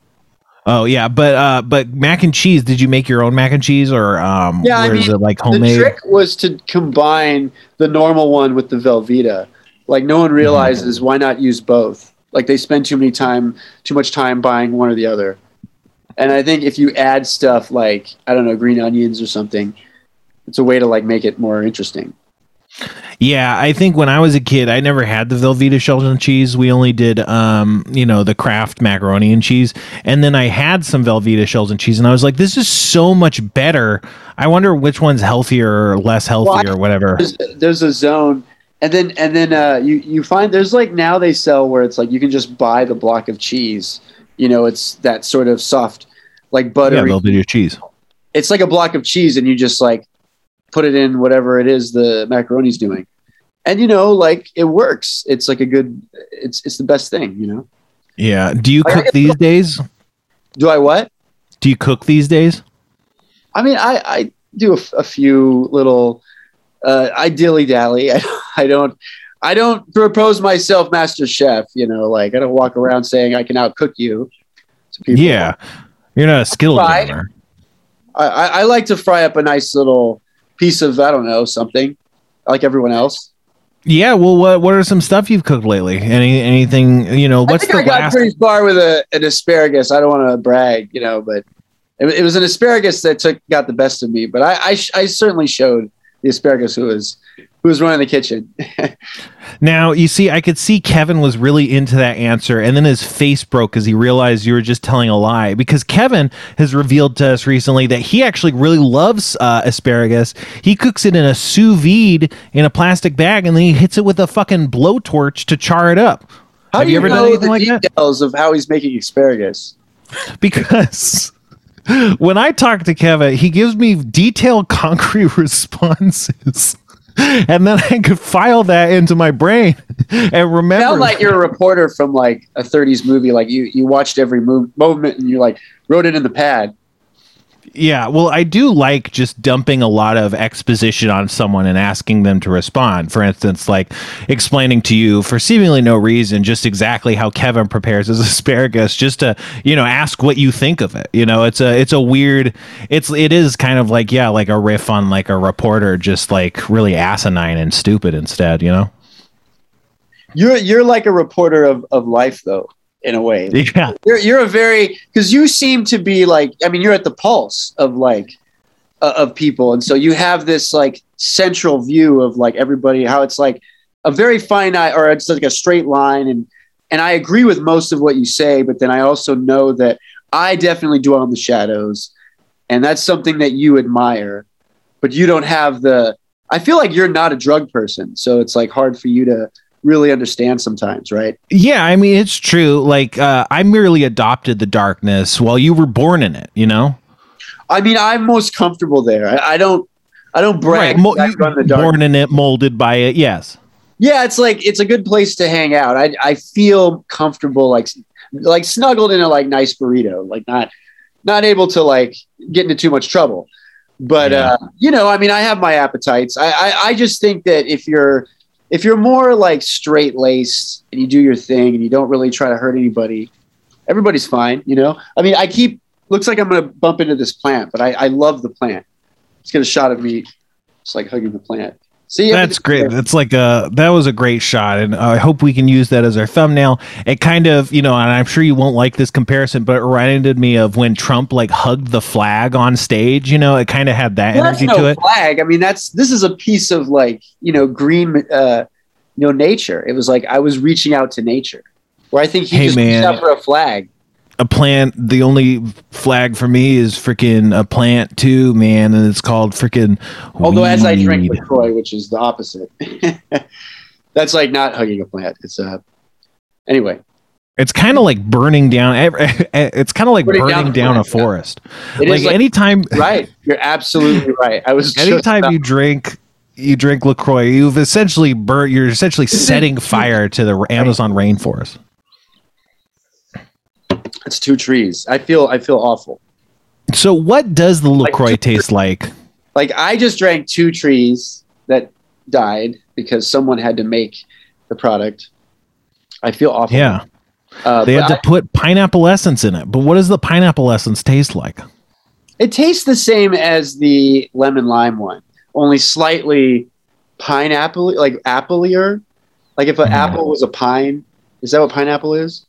Oh yeah, but uh, but mac and cheese. Did you make your own mac and cheese or um, Yeah, I mean, it like homemade? The trick was to combine the normal one with the Velveeta. Like no one realizes why not use both. Like they spend too many time, too much time buying one or the other. And I think if you add stuff like I don't know green onions or something, it's a way to like make it more interesting. Yeah, I think when I was a kid, I never had the Velveeta shells and cheese. We only did, um, you know, the Kraft macaroni and cheese. And then I had some Velveeta shells and cheese, and I was like, this is so much better. I wonder which one's healthier or less healthy Well, or whatever. there's, there's a zone and then and then uh, you you find there's like now they sell where it's like you can just buy the block of cheese you know it's that sort of soft like Yeah, buttery Velveeta cheese. it's like a block of cheese and you just like put it in whatever it is the macaroni's doing and you know like it works it's like a good it's it's the best thing you know Yeah. Do you cook these days? do i what Do you cook these days? i mean i i do a, f- a few little uh i dilly dally I, [LAUGHS] I don't i don't propose myself master chef you know like i don't walk around saying i can outcook you. Yeah. You're not a skilled Fried. gamer. I, I, I like to fry up a nice little piece of i don't know something like everyone else Yeah. Well, what what are some stuff you've cooked lately? Any anything? You know, I what's think the I got last? pretty far with a, an asparagus. I don't want to brag, you know, but it, it was an asparagus that took got the best of me. But I I, sh- I certainly showed the asparagus who was who was running the kitchen. [LAUGHS] Now, you see, I could see Kevin was really into that answer, and then his face broke as he realized you were just telling a lie. Because Kevin has revealed to us recently that he actually really loves uh, asparagus. He cooks it in a sous vide in a plastic bag, and then he hits it with a fucking blowtorch to char it up. How Have do you you, ever done know anything the like that? details of how he's making asparagus? [LAUGHS] Because [LAUGHS] when I talk to Kevin, he gives me detailed, concrete responses. [LAUGHS] And then I could file that into my brain [LAUGHS] and remember. Sound like you're a reporter from like a 30s movie. Like you you watched every move, movement and you like wrote it in the pad. Yeah, well, I do like just dumping a lot of exposition on someone and asking them to respond. For instance, like explaining to you for seemingly no reason just exactly how Kevin prepares his [LAUGHS] asparagus, just to you know ask what you think of it. You know, it's a it's a weird. It's it is kind of like yeah, like a riff on like a reporter, just like really asinine and stupid instead. You know. You're you're like a reporter of, of life though, in a way. [LAUGHS] Yeah. You're you're a very because you seem to be like I mean you're at the pulse of like uh, of people and so you have this like central view of like everybody how it's like a very finite or it's like a straight line and and I agree with most of what you say but then I also know that I definitely dwell in the shadows and that's something that you admire but you don't have the I feel like you're not a drug person so it's like hard for you to really understand sometimes right Yeah, I mean it's true. Like uh, I merely adopted the darkness while you were born in it. You know. I mean, I'm most comfortable there. I, I don't, I don't brag. Mo- you- the born in it, molded by it. Yes. Yeah, it's like it's a good place to hang out. I, I feel comfortable, like, like snuggled in a like nice burrito, like not, not able to like get into too much trouble. But Yeah. uh, you know, I mean, I have my appetites. I, I, I just think that if you're, if you're more like straight laced and you do your thing and you don't really try to hurt anybody, everybody's fine. You know, I mean, I keep looks like I'm gonna bump into this plant, but I, I love the plant. Let's get a shot of me, just like hugging the plant. See, That's great. That's like a that was a great shot, and I hope we can use that as our thumbnail. It kind of, you know, and I'm sure you won't like this comparison, but it reminded me of when Trump like hugged the flag on stage. You know, it kind of had that Well, energy no to it. flag. I mean, that's this is a piece of like you know green, uh, you know, nature. It was like I was reaching out to nature, where I think he Hey, just man. reached out for a flag. A plant. The only flag for me is freaking a plant too, man, and it's called freaking. Although as I drink. Lacroix, which is the opposite, [LAUGHS] that's like not hugging a plant. It's uh, anyway. It's kind of like burning down. [LAUGHS] It's kind of like Burning burning, down down, a a forest. It like like, anytime, [LAUGHS] right. You're absolutely right. I was just anytime about- you drink you drink lacroix you've essentially burnt you're essentially setting fire to the amazon rainforest it's two trees. I feel I feel awful. so what does the Like lacroix two- taste like Like I just drank two trees that died because someone had to make the product. I feel awful. yeah Uh, they had to put pineapple essence in it but what does the pineapple essence taste like It tastes the same as the lemon lime one, only slightly pineapple, like appleier. Like if an Mm. apple was a pine, is that what pineapple is?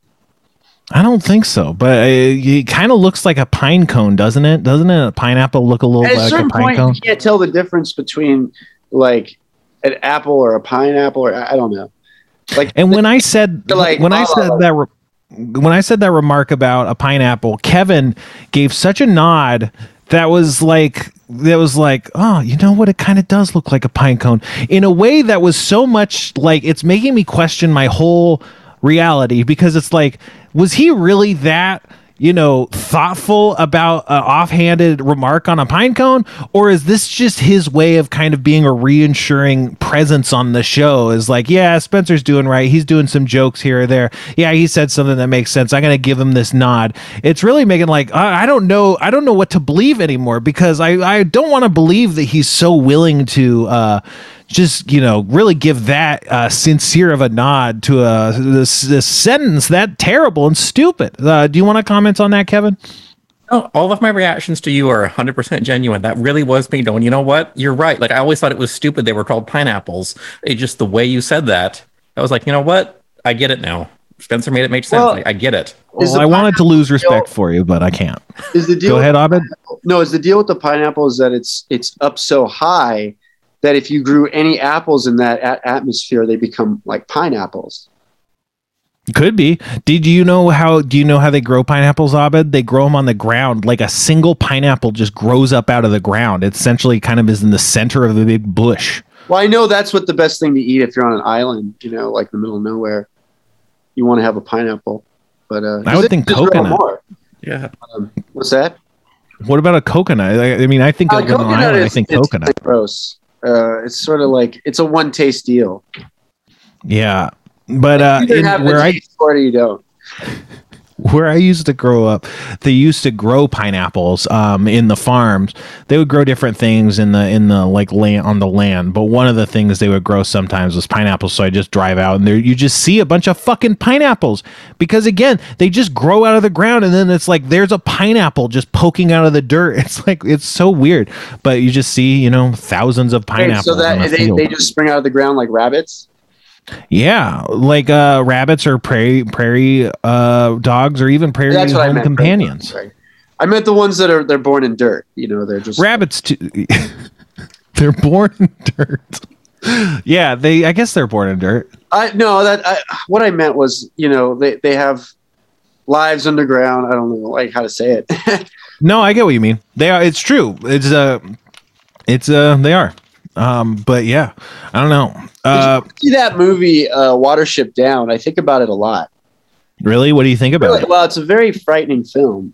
I don't think so but uh, it kind of looks like a pine cone doesn't it doesn't it a pineapple look a little At like a certain pine point, cone you can't tell the difference between like an apple or a pineapple or I don't know. Like And when I said [LAUGHS] like, when I oh. said that re- when I said that remark about a pineapple, Kevin gave such a nod that was like that was like, oh, you know what? It kind of does look like a pine cone in a way that was so much like it's making me question my whole reality because it's like, was he really that? you know, thoughtful about an offhanded remark on a pine cone, or is this just his way of kind of being a reinsuring presence on the show? Is like, yeah, Spencer's doing right. He's doing some jokes here or there. Yeah, he said something that makes sense. I'm gonna give him this nod. It's really making like I, I don't know. I don't know what to believe anymore because I I don't want to believe that he's so willing to. uh just you know really give that uh, sincere of a nod to a this, this sentence that terrible and stupid uh, do you want to comment on that kevin No, all of my reactions to you are 100% genuine. That really was me going, you know what? You're right. Like, I always thought it was stupid they were called pineapples. It just the way you said that, I was like, you know what? I get it now. Spencer made it make sense. Well- I, I get it. well, i wanted to lose pineapple- respect for you but i can't is the deal go ahead abed No, is the deal with the pineapple is that it's it's up so high that if you grew any apples in that a- atmosphere, they become like pineapples. could be did you know how do you know how they grow pineapples abed they grow them on the ground like a single pineapple just grows up out of the ground it essentially kind of is in the center of the big bush Well, I know that's what the best thing to eat if you're on an island, you know, like the middle of nowhere. You want to have a pineapple, but uh, I would just- think coconut. more. Yeah. Um, what's that? what about a coconut i, I mean i think Uh, of an island i think it's coconut gross. Uh, it's sort of like it's a one taste deal. yeah but uh you either in, have where i or you don't. Where I used to grow up, they used to grow pineapples um, in the farms. They would grow different things in the in the like land on the land, but one of the things they would grow sometimes was pineapples. So I just drive out and there you just see a bunch of fucking pineapples because again they just grow out of the ground and then it's like there's a pineapple just poking out of the dirt. [LAUGHS] It's like it's so weird, but you just see you know thousands of Wait, pineapples. so on a that they, field. they just spring out of the ground like rabbits. Yeah, like uh, rabbits or prairie prairie uh, dogs or even prairie That's home meant. companions. Sorry. I meant the ones that are they're born in dirt. You know, they're just rabbits too [LAUGHS] they're born in dirt yeah they i guess they're born in dirt I no that I, what I meant was you know they they have lives underground. I don't know like how to say it. [LAUGHS] no i get what you mean they are it's true it's uh it's uh they are um but yeah i don't know uh See that movie uh, Watership Down? I think about it a lot. really what do you think about Really, it well, it's a very frightening film.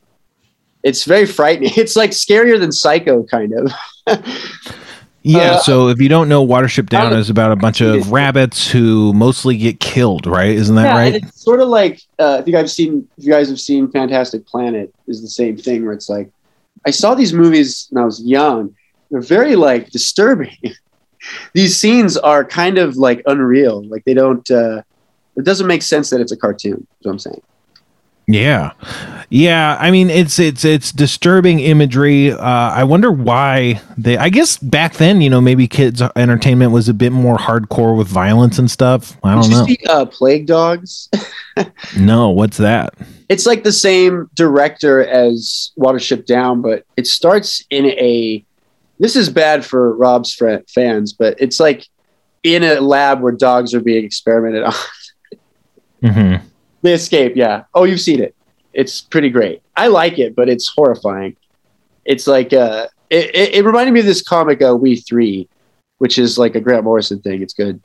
It's very frightening. [LAUGHS] It's like scarier than Psycho, kind of. [LAUGHS] yeah uh, so if you don't know watership down is about a bunch of rabbits who mostly get killed right isn't that yeah, right it's sort of like uh, I think I've seen. If you guys have seen Fantastic Planet, is the same thing where it's like I saw these movies when I was young. They're very like disturbing. [LAUGHS] these scenes are kind of like unreal. Like they don't. Uh, it doesn't make sense that it's a cartoon. Is what I'm saying. Yeah. Yeah, I mean it's it's it's disturbing imagery. Uh I wonder why they I guess back then, you know, maybe kids entertainment was a bit more hardcore with violence and stuff. I don't Did you know. see uh, Plague Dogs? [LAUGHS] No, what's that? it's like the same director as Watership Down, but it starts in a. This is bad for Rob's fr- fans, but it's like in a lab where dogs are being experimented on. mm-hmm. they escape, yeah. Oh, you've seen it. It's pretty great. I like it, but it's horrifying. It's like uh, it, it, it reminded me of this comic, uh, We3, which is like a Grant Morrison thing. It's good.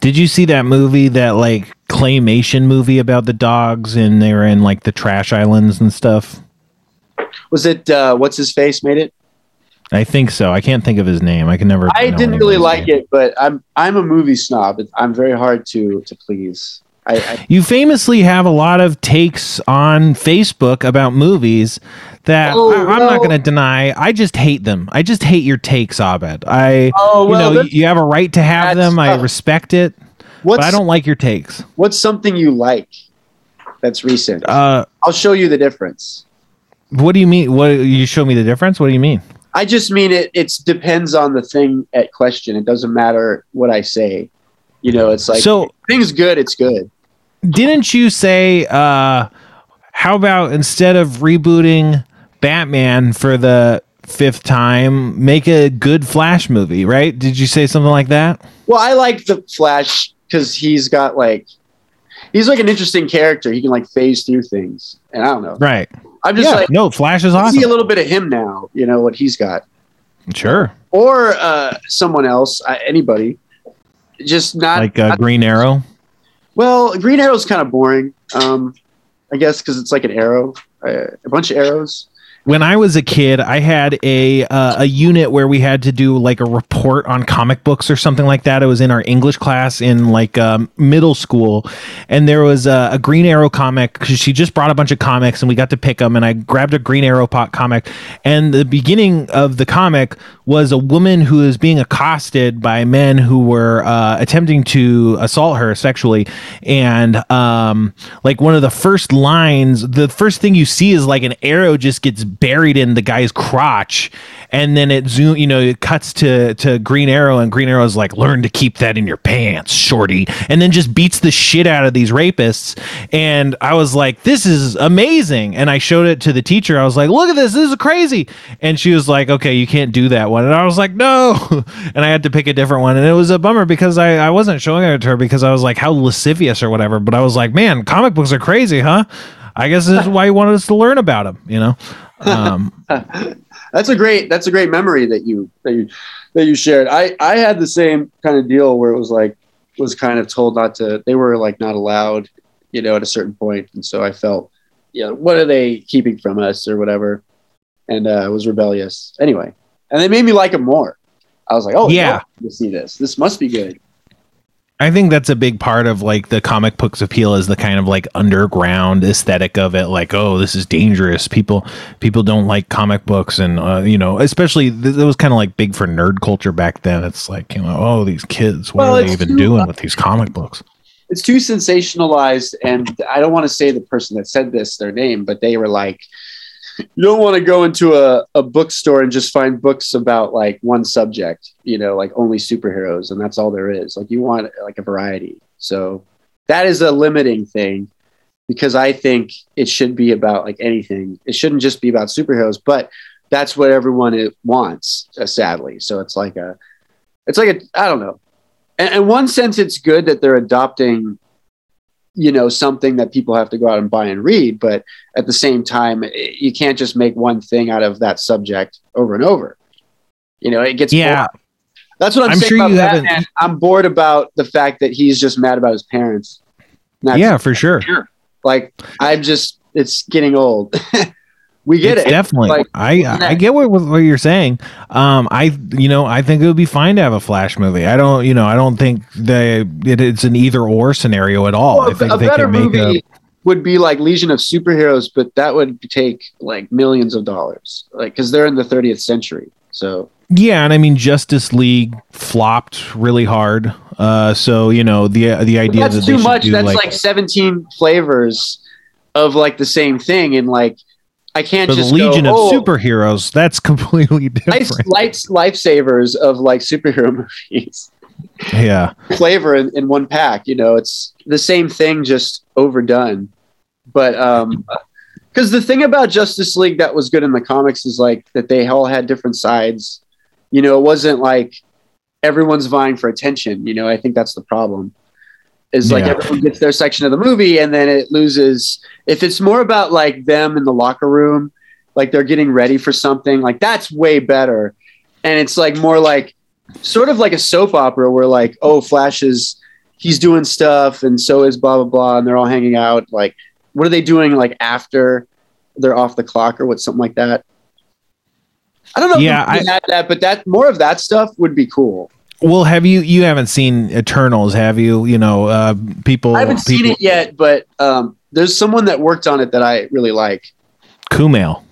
Did you see that movie that like claymation movie about the dogs and they were in like the trash islands and stuff? Was it uh, what's his face made it? I think so. I can't think of his name. I can never I didn't really like name. it, but I'm I'm a movie snob. I'm very hard to to please. I, I You famously have a lot of takes on Facebook about movies that Oh, I, I'm well- not going to deny. I just hate them. I just hate your takes, Abed. I, oh you well, know, you have a right to have them. I respect it, what's but I don't like your takes. what's something you like that's recent? Uh, I'll show you the difference. what do you mean? What you show me the difference? What do you mean? I just mean it. It depends on the thing at question. It doesn't matter what I say. You know, it's like so, things good. It's good. didn't you say? Uh, how about instead of rebooting Batman for the fifth time, make a good Flash movie, right? Did you say something like that? Well, I like the Flash because he's got like he's like an interesting character. He can like phase through things, and I don't know. Right. I'm just yeah. like no, Flash is I see a little bit of him now. You know what he's got, Sure. or uh, someone else, uh, anybody. Just not Like uh, not- Green Arrow. well. Green Arrow's kind of boring. Um, I guess because it's like an arrow, uh, a bunch of arrows. When I was a kid, I had a uh, a unit where we had to do like a report on comic books or something like that. It was in our English class in like um, middle school, and there was a, a Green Arrow comic because she just brought a bunch of comics and we got to pick them. And I grabbed a Green Arrow pot comic, and the beginning of the comic was a woman who is being accosted by men who were uh, attempting to assault her sexually, and um, like one of the first lines, the first thing you see is like an arrow just gets buried in the guy's crotch and then it zoom you know it cuts to to green arrow and green arrow's like learn to keep that in your pants shorty. And then just beats the shit out of these rapists. And i was like this is amazing. And i showed it to the teacher. I was like look at this. This is crazy. And she was like okay you can't do that one. And i was like no. [LAUGHS] And i had to pick a different one. And it was a bummer because i i wasn't showing it to her because i was like how lascivious or whatever. But i was like man comic books are crazy huh? I guess this is [LAUGHS] why he wanted us to learn about them, you know. Um, [LAUGHS] that's a great that's a great memory that you that you that you shared. I I had the same kind of deal where it was like was kind of told not to. They were like not allowed, you know, at a certain point, and so I felt, you know, what are they keeping from us or whatever, and uh, I was rebellious anyway. And they made me like them more. I was like, oh Yeah. yeah, to see this. This must be good. I think that's a big part of like the comic books appeal is the kind of like underground aesthetic of it. Like, oh, this is dangerous. People people don't like comic books, and uh, you know, especially th- it was kind of like big for nerd culture back then. It's like you know, oh, these kids, what Well, are they even too- doing with these comic books? it's too sensationalized and i don't want to say the person that said this their name but they were like you don't want to go into a, a bookstore and just find books about like one subject you know like only superheroes and that's all there is. Like you want like a variety. So that is a limiting thing because i think it should be about like anything. It shouldn't just be about superheroes but that's what everyone wants uh, sadly. So it's like a it's like a i don't know. And in one sense it's good that they're adopting you know something that people have to go out and buy and read but at the same time eh, you can't just make one thing out of that subject over and over. You know it gets Yeah, boring. that's what i'm, I'm saying sure about you haven't- i'm bored about the fact that he's just mad about his parents. Yeah, for sure. like i'm just it's getting old [LAUGHS] we get It's it Definitely, Like, I I get what what you're saying. Um, I you know I think it would be fine to have a Flash movie. I don't you know I don't think they it, it's an either or scenario at all. Well, I think a they better can make movie a would be like Legion of Superheroes, but that would take like millions of dollars, like because they're in the 30th century. So Yeah, and I mean Justice League flopped really hard. Uh, so you know the the idea that's that too much. That's like, like, 17 flavors of like the same thing, and like I can't the just Legion go, of oh, Superheroes. That's [LAUGHS] completely different. life, lifesavers of like superhero [LAUGHS] movies Yeah, flavor in, in one pack. You know, it's the same thing, just overdone. But um, because the thing about Justice League that was good in the comics is like that they all had different sides. You know, it wasn't like everyone's vying for attention. You know, I think that's the problem. Is like Yeah. everyone gets their section of the movie and then it loses. If it's more about like them in the locker room, like they're getting ready for something, like that's way better. And it's like more like sort of like a soap opera where like, oh, Flash is he's doing stuff and so is blah blah blah, and they're all hanging out. Like, what are they doing like after they're off the clock or what something like that? I don't know. Yeah, if we had that, but that more of that stuff would be cool. Well, have you you haven't seen Eternals, have you? You know, uh, people. I haven't people, seen it yet, but um, there's someone that worked on it that I really like. Kumail.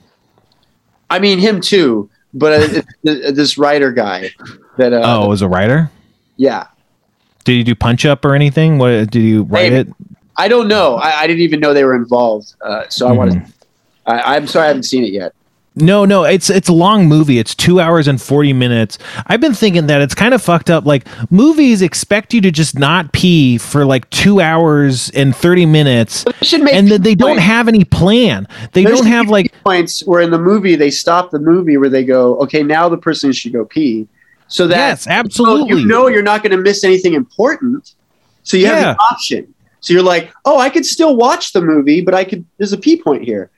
I mean, him too, but uh, this writer guy that. Uh, oh, was a writer. yeah. Did you do punch up or anything? What did you write it? I don't know. I, I didn't even know they were involved. Uh, so I Mm-hmm. want to. I, I'm sorry, I haven't seen it yet. No, no, it's it's a long movie. It's two hours and forty minutes. I've been thinking that it's kind of fucked up. Like movies expect you to just not pee for like two hours and thirty minutes, should make and that they don't have any plan. They There don't have like points where in the movie they stop the movie where they go, okay, now the person should go pee, so that yes, so absolutely. you know you're not going to miss anything important. So you have Yeah. the option. So you're like, oh, I could still watch the movie, but I could. There's a pee point here.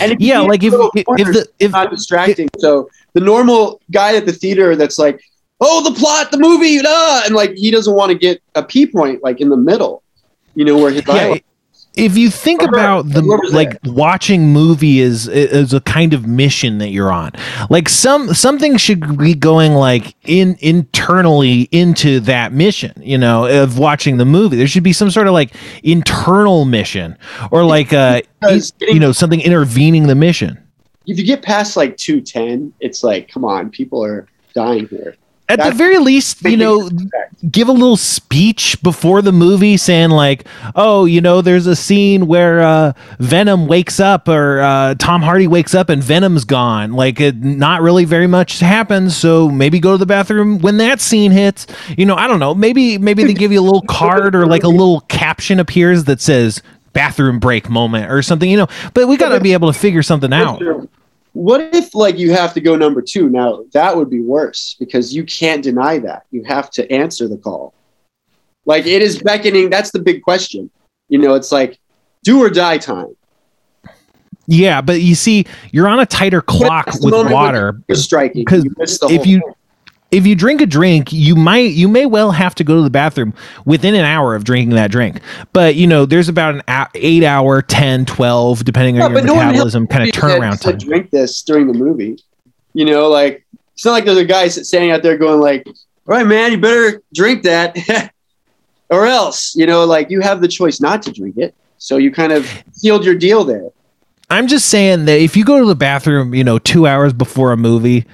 And if yeah, like if if, corners, if the if it's not distracting. so the normal guy at the theater that's like, oh, the plot, the movie, ah, and like he doesn't want to get a pee point like in the middle, you know, where his yeah. If you think about the like watching movie is is a kind of mission that you're on. Like some something should be going like in internally into that mission you know of watching the movie. There should be some sort of like internal mission or like uh you know something intervening the mission. If you get past like 210, it's like, come on, people are dying here. At the very least you know give a little speech before the movie saying like oh you know there's a scene where uh venom wakes up or uh tom hardy wakes up and venom's gone. Like it, not really very much happens so maybe go to the bathroom when that scene hits. You know i don't know. Maybe maybe they give you a little [LAUGHS] card or like a little caption appears that says bathroom break moment or something you know. But we gotta be able to figure something out What if like you have to go number two? Now that would be worse because you can't deny that. You have to answer the call. Like it is beckoning. That's the big question. You know, it's like do or die time. yeah but you see you're on a tighter clock with water You're striking 'Cause You if you thing. If you drink a drink, you might you may well have to go to the bathroom within an hour of drinking that drink. But you know, there's about an a- 8 hour, 10, 12 depending on your no metabolism kind of turnaround time. drink this during the movie. You know, like it's not like there's a guy standing out there going like, "All right, man, you better drink that, [LAUGHS] or else." You know, like you have the choice not to drink it, so you kind of sealed your deal there. I'm just saying that if you go to the bathroom, you know, 2 hours before a movie,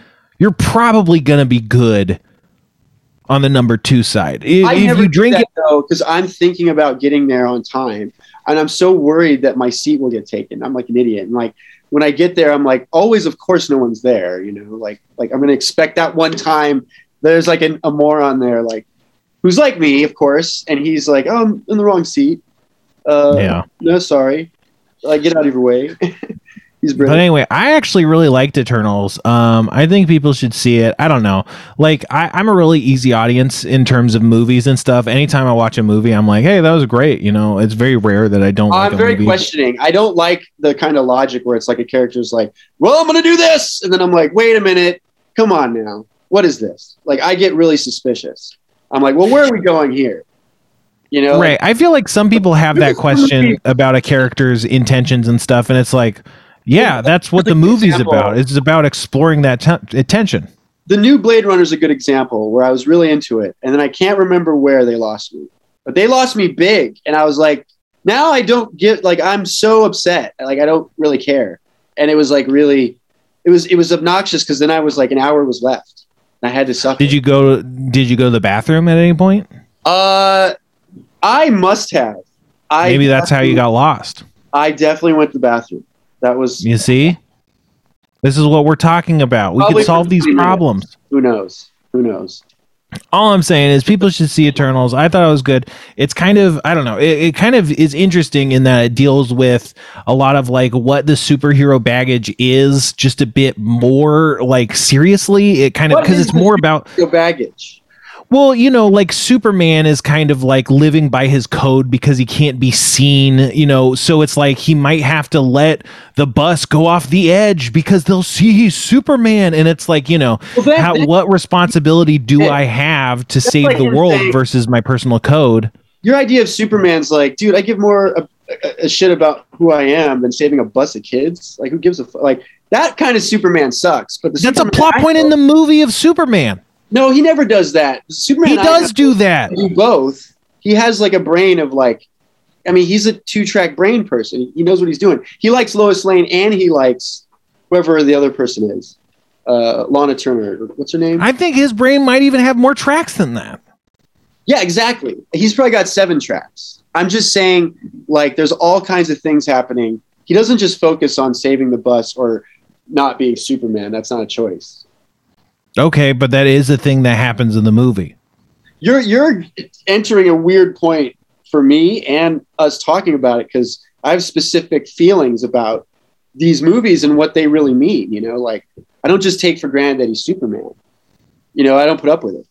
you're probably going to be good on the number 2 side. If, I never you drink that, it though because I'm thinking about getting there on time, and I'm so worried that my seat will get taken. I'm like an idiot, and like when I get there, I'm like, always, of course, no one's there. You know, like like I'm gonna expect that one time there's like an, a moron there, like who's like me, of course, and he's like, oh, I'm in the wrong seat. Uh, Yeah. No, sorry. Like, get out of your way. [LAUGHS] he's But anyway, I actually really liked Eternals. Um, I think people should see it. I don't know. Like, I, I'm a really easy audience in terms of movies and stuff. Anytime I watch a movie, I'm like, hey, that was great. You know, it's very rare that I don't I'm a very movie. questioning. I don't like the kind of logic where it's like a character's like, "Well, I'm going to do this," and then I'm like, "Wait a minute, come on now, what is this?" Like, I get really suspicious. I'm like, "Well, where are we going here?" You know, Right. I feel like some people have that question about a character's intentions and stuff, and it's like, yeah, that's what the movie's example. about. It's about exploring that attention. the new Blade Runner is a good example where I was really into it, and then I can't remember where they lost me, but they lost me big, and I was like, now I don't get like I'm so upset, like I don't really care, and it was like really, it was it was obnoxious because then I was like an hour was left, and I had to suffer. Did you go? Did you go to the bathroom at any point? Uh, I must have. I Maybe that's how you got lost. I definitely went to the bathroom. That was You see, this is what we're talking about. We can solve these 20 minutes. problems. who knows? Who knows? all I'm saying is people should see Eternals. I thought it was good. It's kind of I don't know. It, it kind of is interesting in that it deals with a lot of like what the superhero baggage is, just a bit more like seriously. It kind of because it's more about baggage. Well, you know, like Superman is kind of like living by his code because he can't be seen, you know, so it's like he might have to let the bus go off the edge because they'll see he's Superman and it's like, you know, Well, that- how, that- what responsibility do. I have to save like the world saying- versus my personal code? Your idea of Superman's like, dude, I give more a, a, a shit about who I am than saving a bus of kids. Like, who gives a f- like that kind of Superman sucks. But the That's a Superman plot I point in the movie of Superman. No, he never does that. Superman. He does do that. do both. He has like a brain of like, I mean, he's a two track brain person. He knows what he's doing. He likes Lois Lane and he likes whoever the other person is. Uh, Lana Turner. What's her name? I think his brain might even have more tracks than that. Yeah, exactly. He's probably got seven tracks. I'm just saying, like, there's all kinds of things happening. He doesn't just focus on saving the bus or not being Superman. That's not a choice. Okay, but that is a thing that happens in the movie. You're you're entering a weird point for me and us talking about it because I have specific feelings about these movies and what they really mean. You know, like I don't just take for granted that he's Superman. You know, I don't put up with it.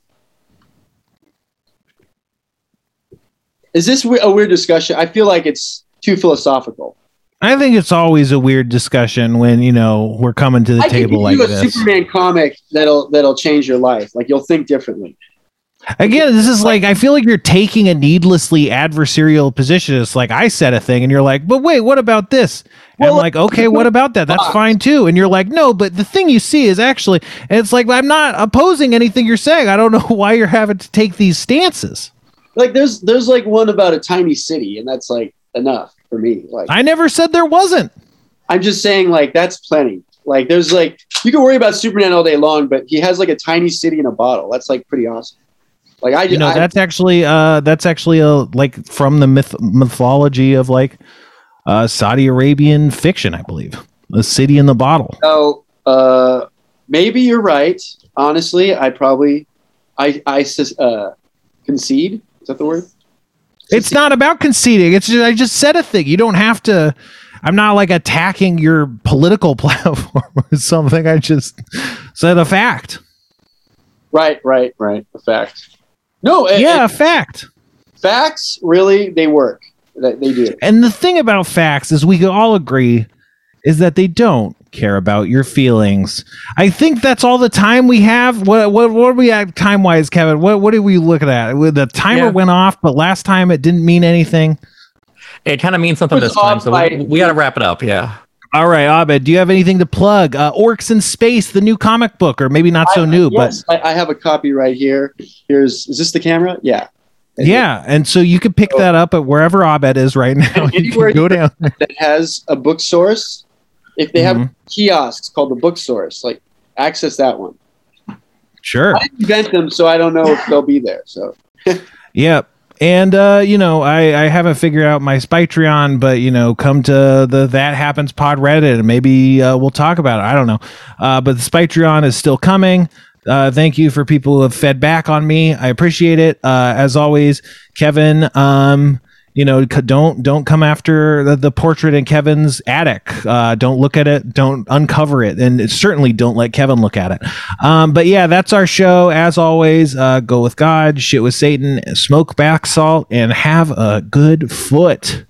Is this a weird discussion? I feel like it's too philosophical. I think it's always a weird discussion when you know we're coming to the I table like you a this. Superman comic that'll that'll change your life. Like you'll think differently. Again, this is like I feel like you're taking a needlessly adversarial position. It's like I said a thing, and you're like, "But wait, what about this?" And I'm like, "Okay, what about that? That's fine too." And you're like, "No, but the thing you see is actually," and it's like I'm not opposing anything you're saying. I don't [LAUGHS] know why you're having to take these stances. Like there's there's like one about a tiny city, and that's like enough for me. Like I never said there wasn't. I'm just saying, like that's plenty. Like there's like you can worry about Superman all day long, but he has like a tiny city in a bottle. That's like pretty awesome. Like I, You know, I that's actually uh that's actually a like from the myth mythology of like uh Saudi Arabian fiction, I believe. The city in the bottle. So uh, maybe you're right. Honestly, I probably I I uh, concede. Is that the word? It's not about conceding. It's just I just said a thing. You don't have to. I'm not like attacking your political [LAUGHS] platform or something. I just said a fact. Right, right, right. A fact. No, Yeah, a- a fact. facts really they work. They do. And the thing about facts is we can all agree is that they don't care about your feelings. I think that's all the time we have. What what what are we at time wise, Kevin? What what are we looking at? The timer Yeah. went off, but last time it didn't mean anything. It kind of means something this time, so we, we got to wrap it up. Yeah. All right, Abed, do you have anything to plug? Uh, Orcs in Space, the new comic book, or maybe not so I- new, yes, I, I have a copy right here. Here's is this the camera? Yeah. but yeah. And so you could pick So- that up at wherever Abed is right now. [LAUGHS] You Anywhere can go down. that has a book source. If they have Mhm. kiosks called the book source, like access that one. Sure. I invent them, so I don't know if they'll be there. So [LAUGHS] Yep. And uh, you know, I, I haven't figured out my Spytreon, but you know, come to the That Happens Pod Reddit and maybe uh, we'll talk about it. I don't know. Uh, but the Spytreon is still coming. Uh, thank you for people who have fed back on me. I appreciate it. Uh, as always, Kevin, um, you know, don't don't come after the, the portrait in Kevin's attic. Uh, don't look at it. Don't uncover it, and certainly don't let Kevin look at it. Um, but yeah, that's our show. As always, uh, go with God, shit with Satan, smoke back salt, and have a good foot.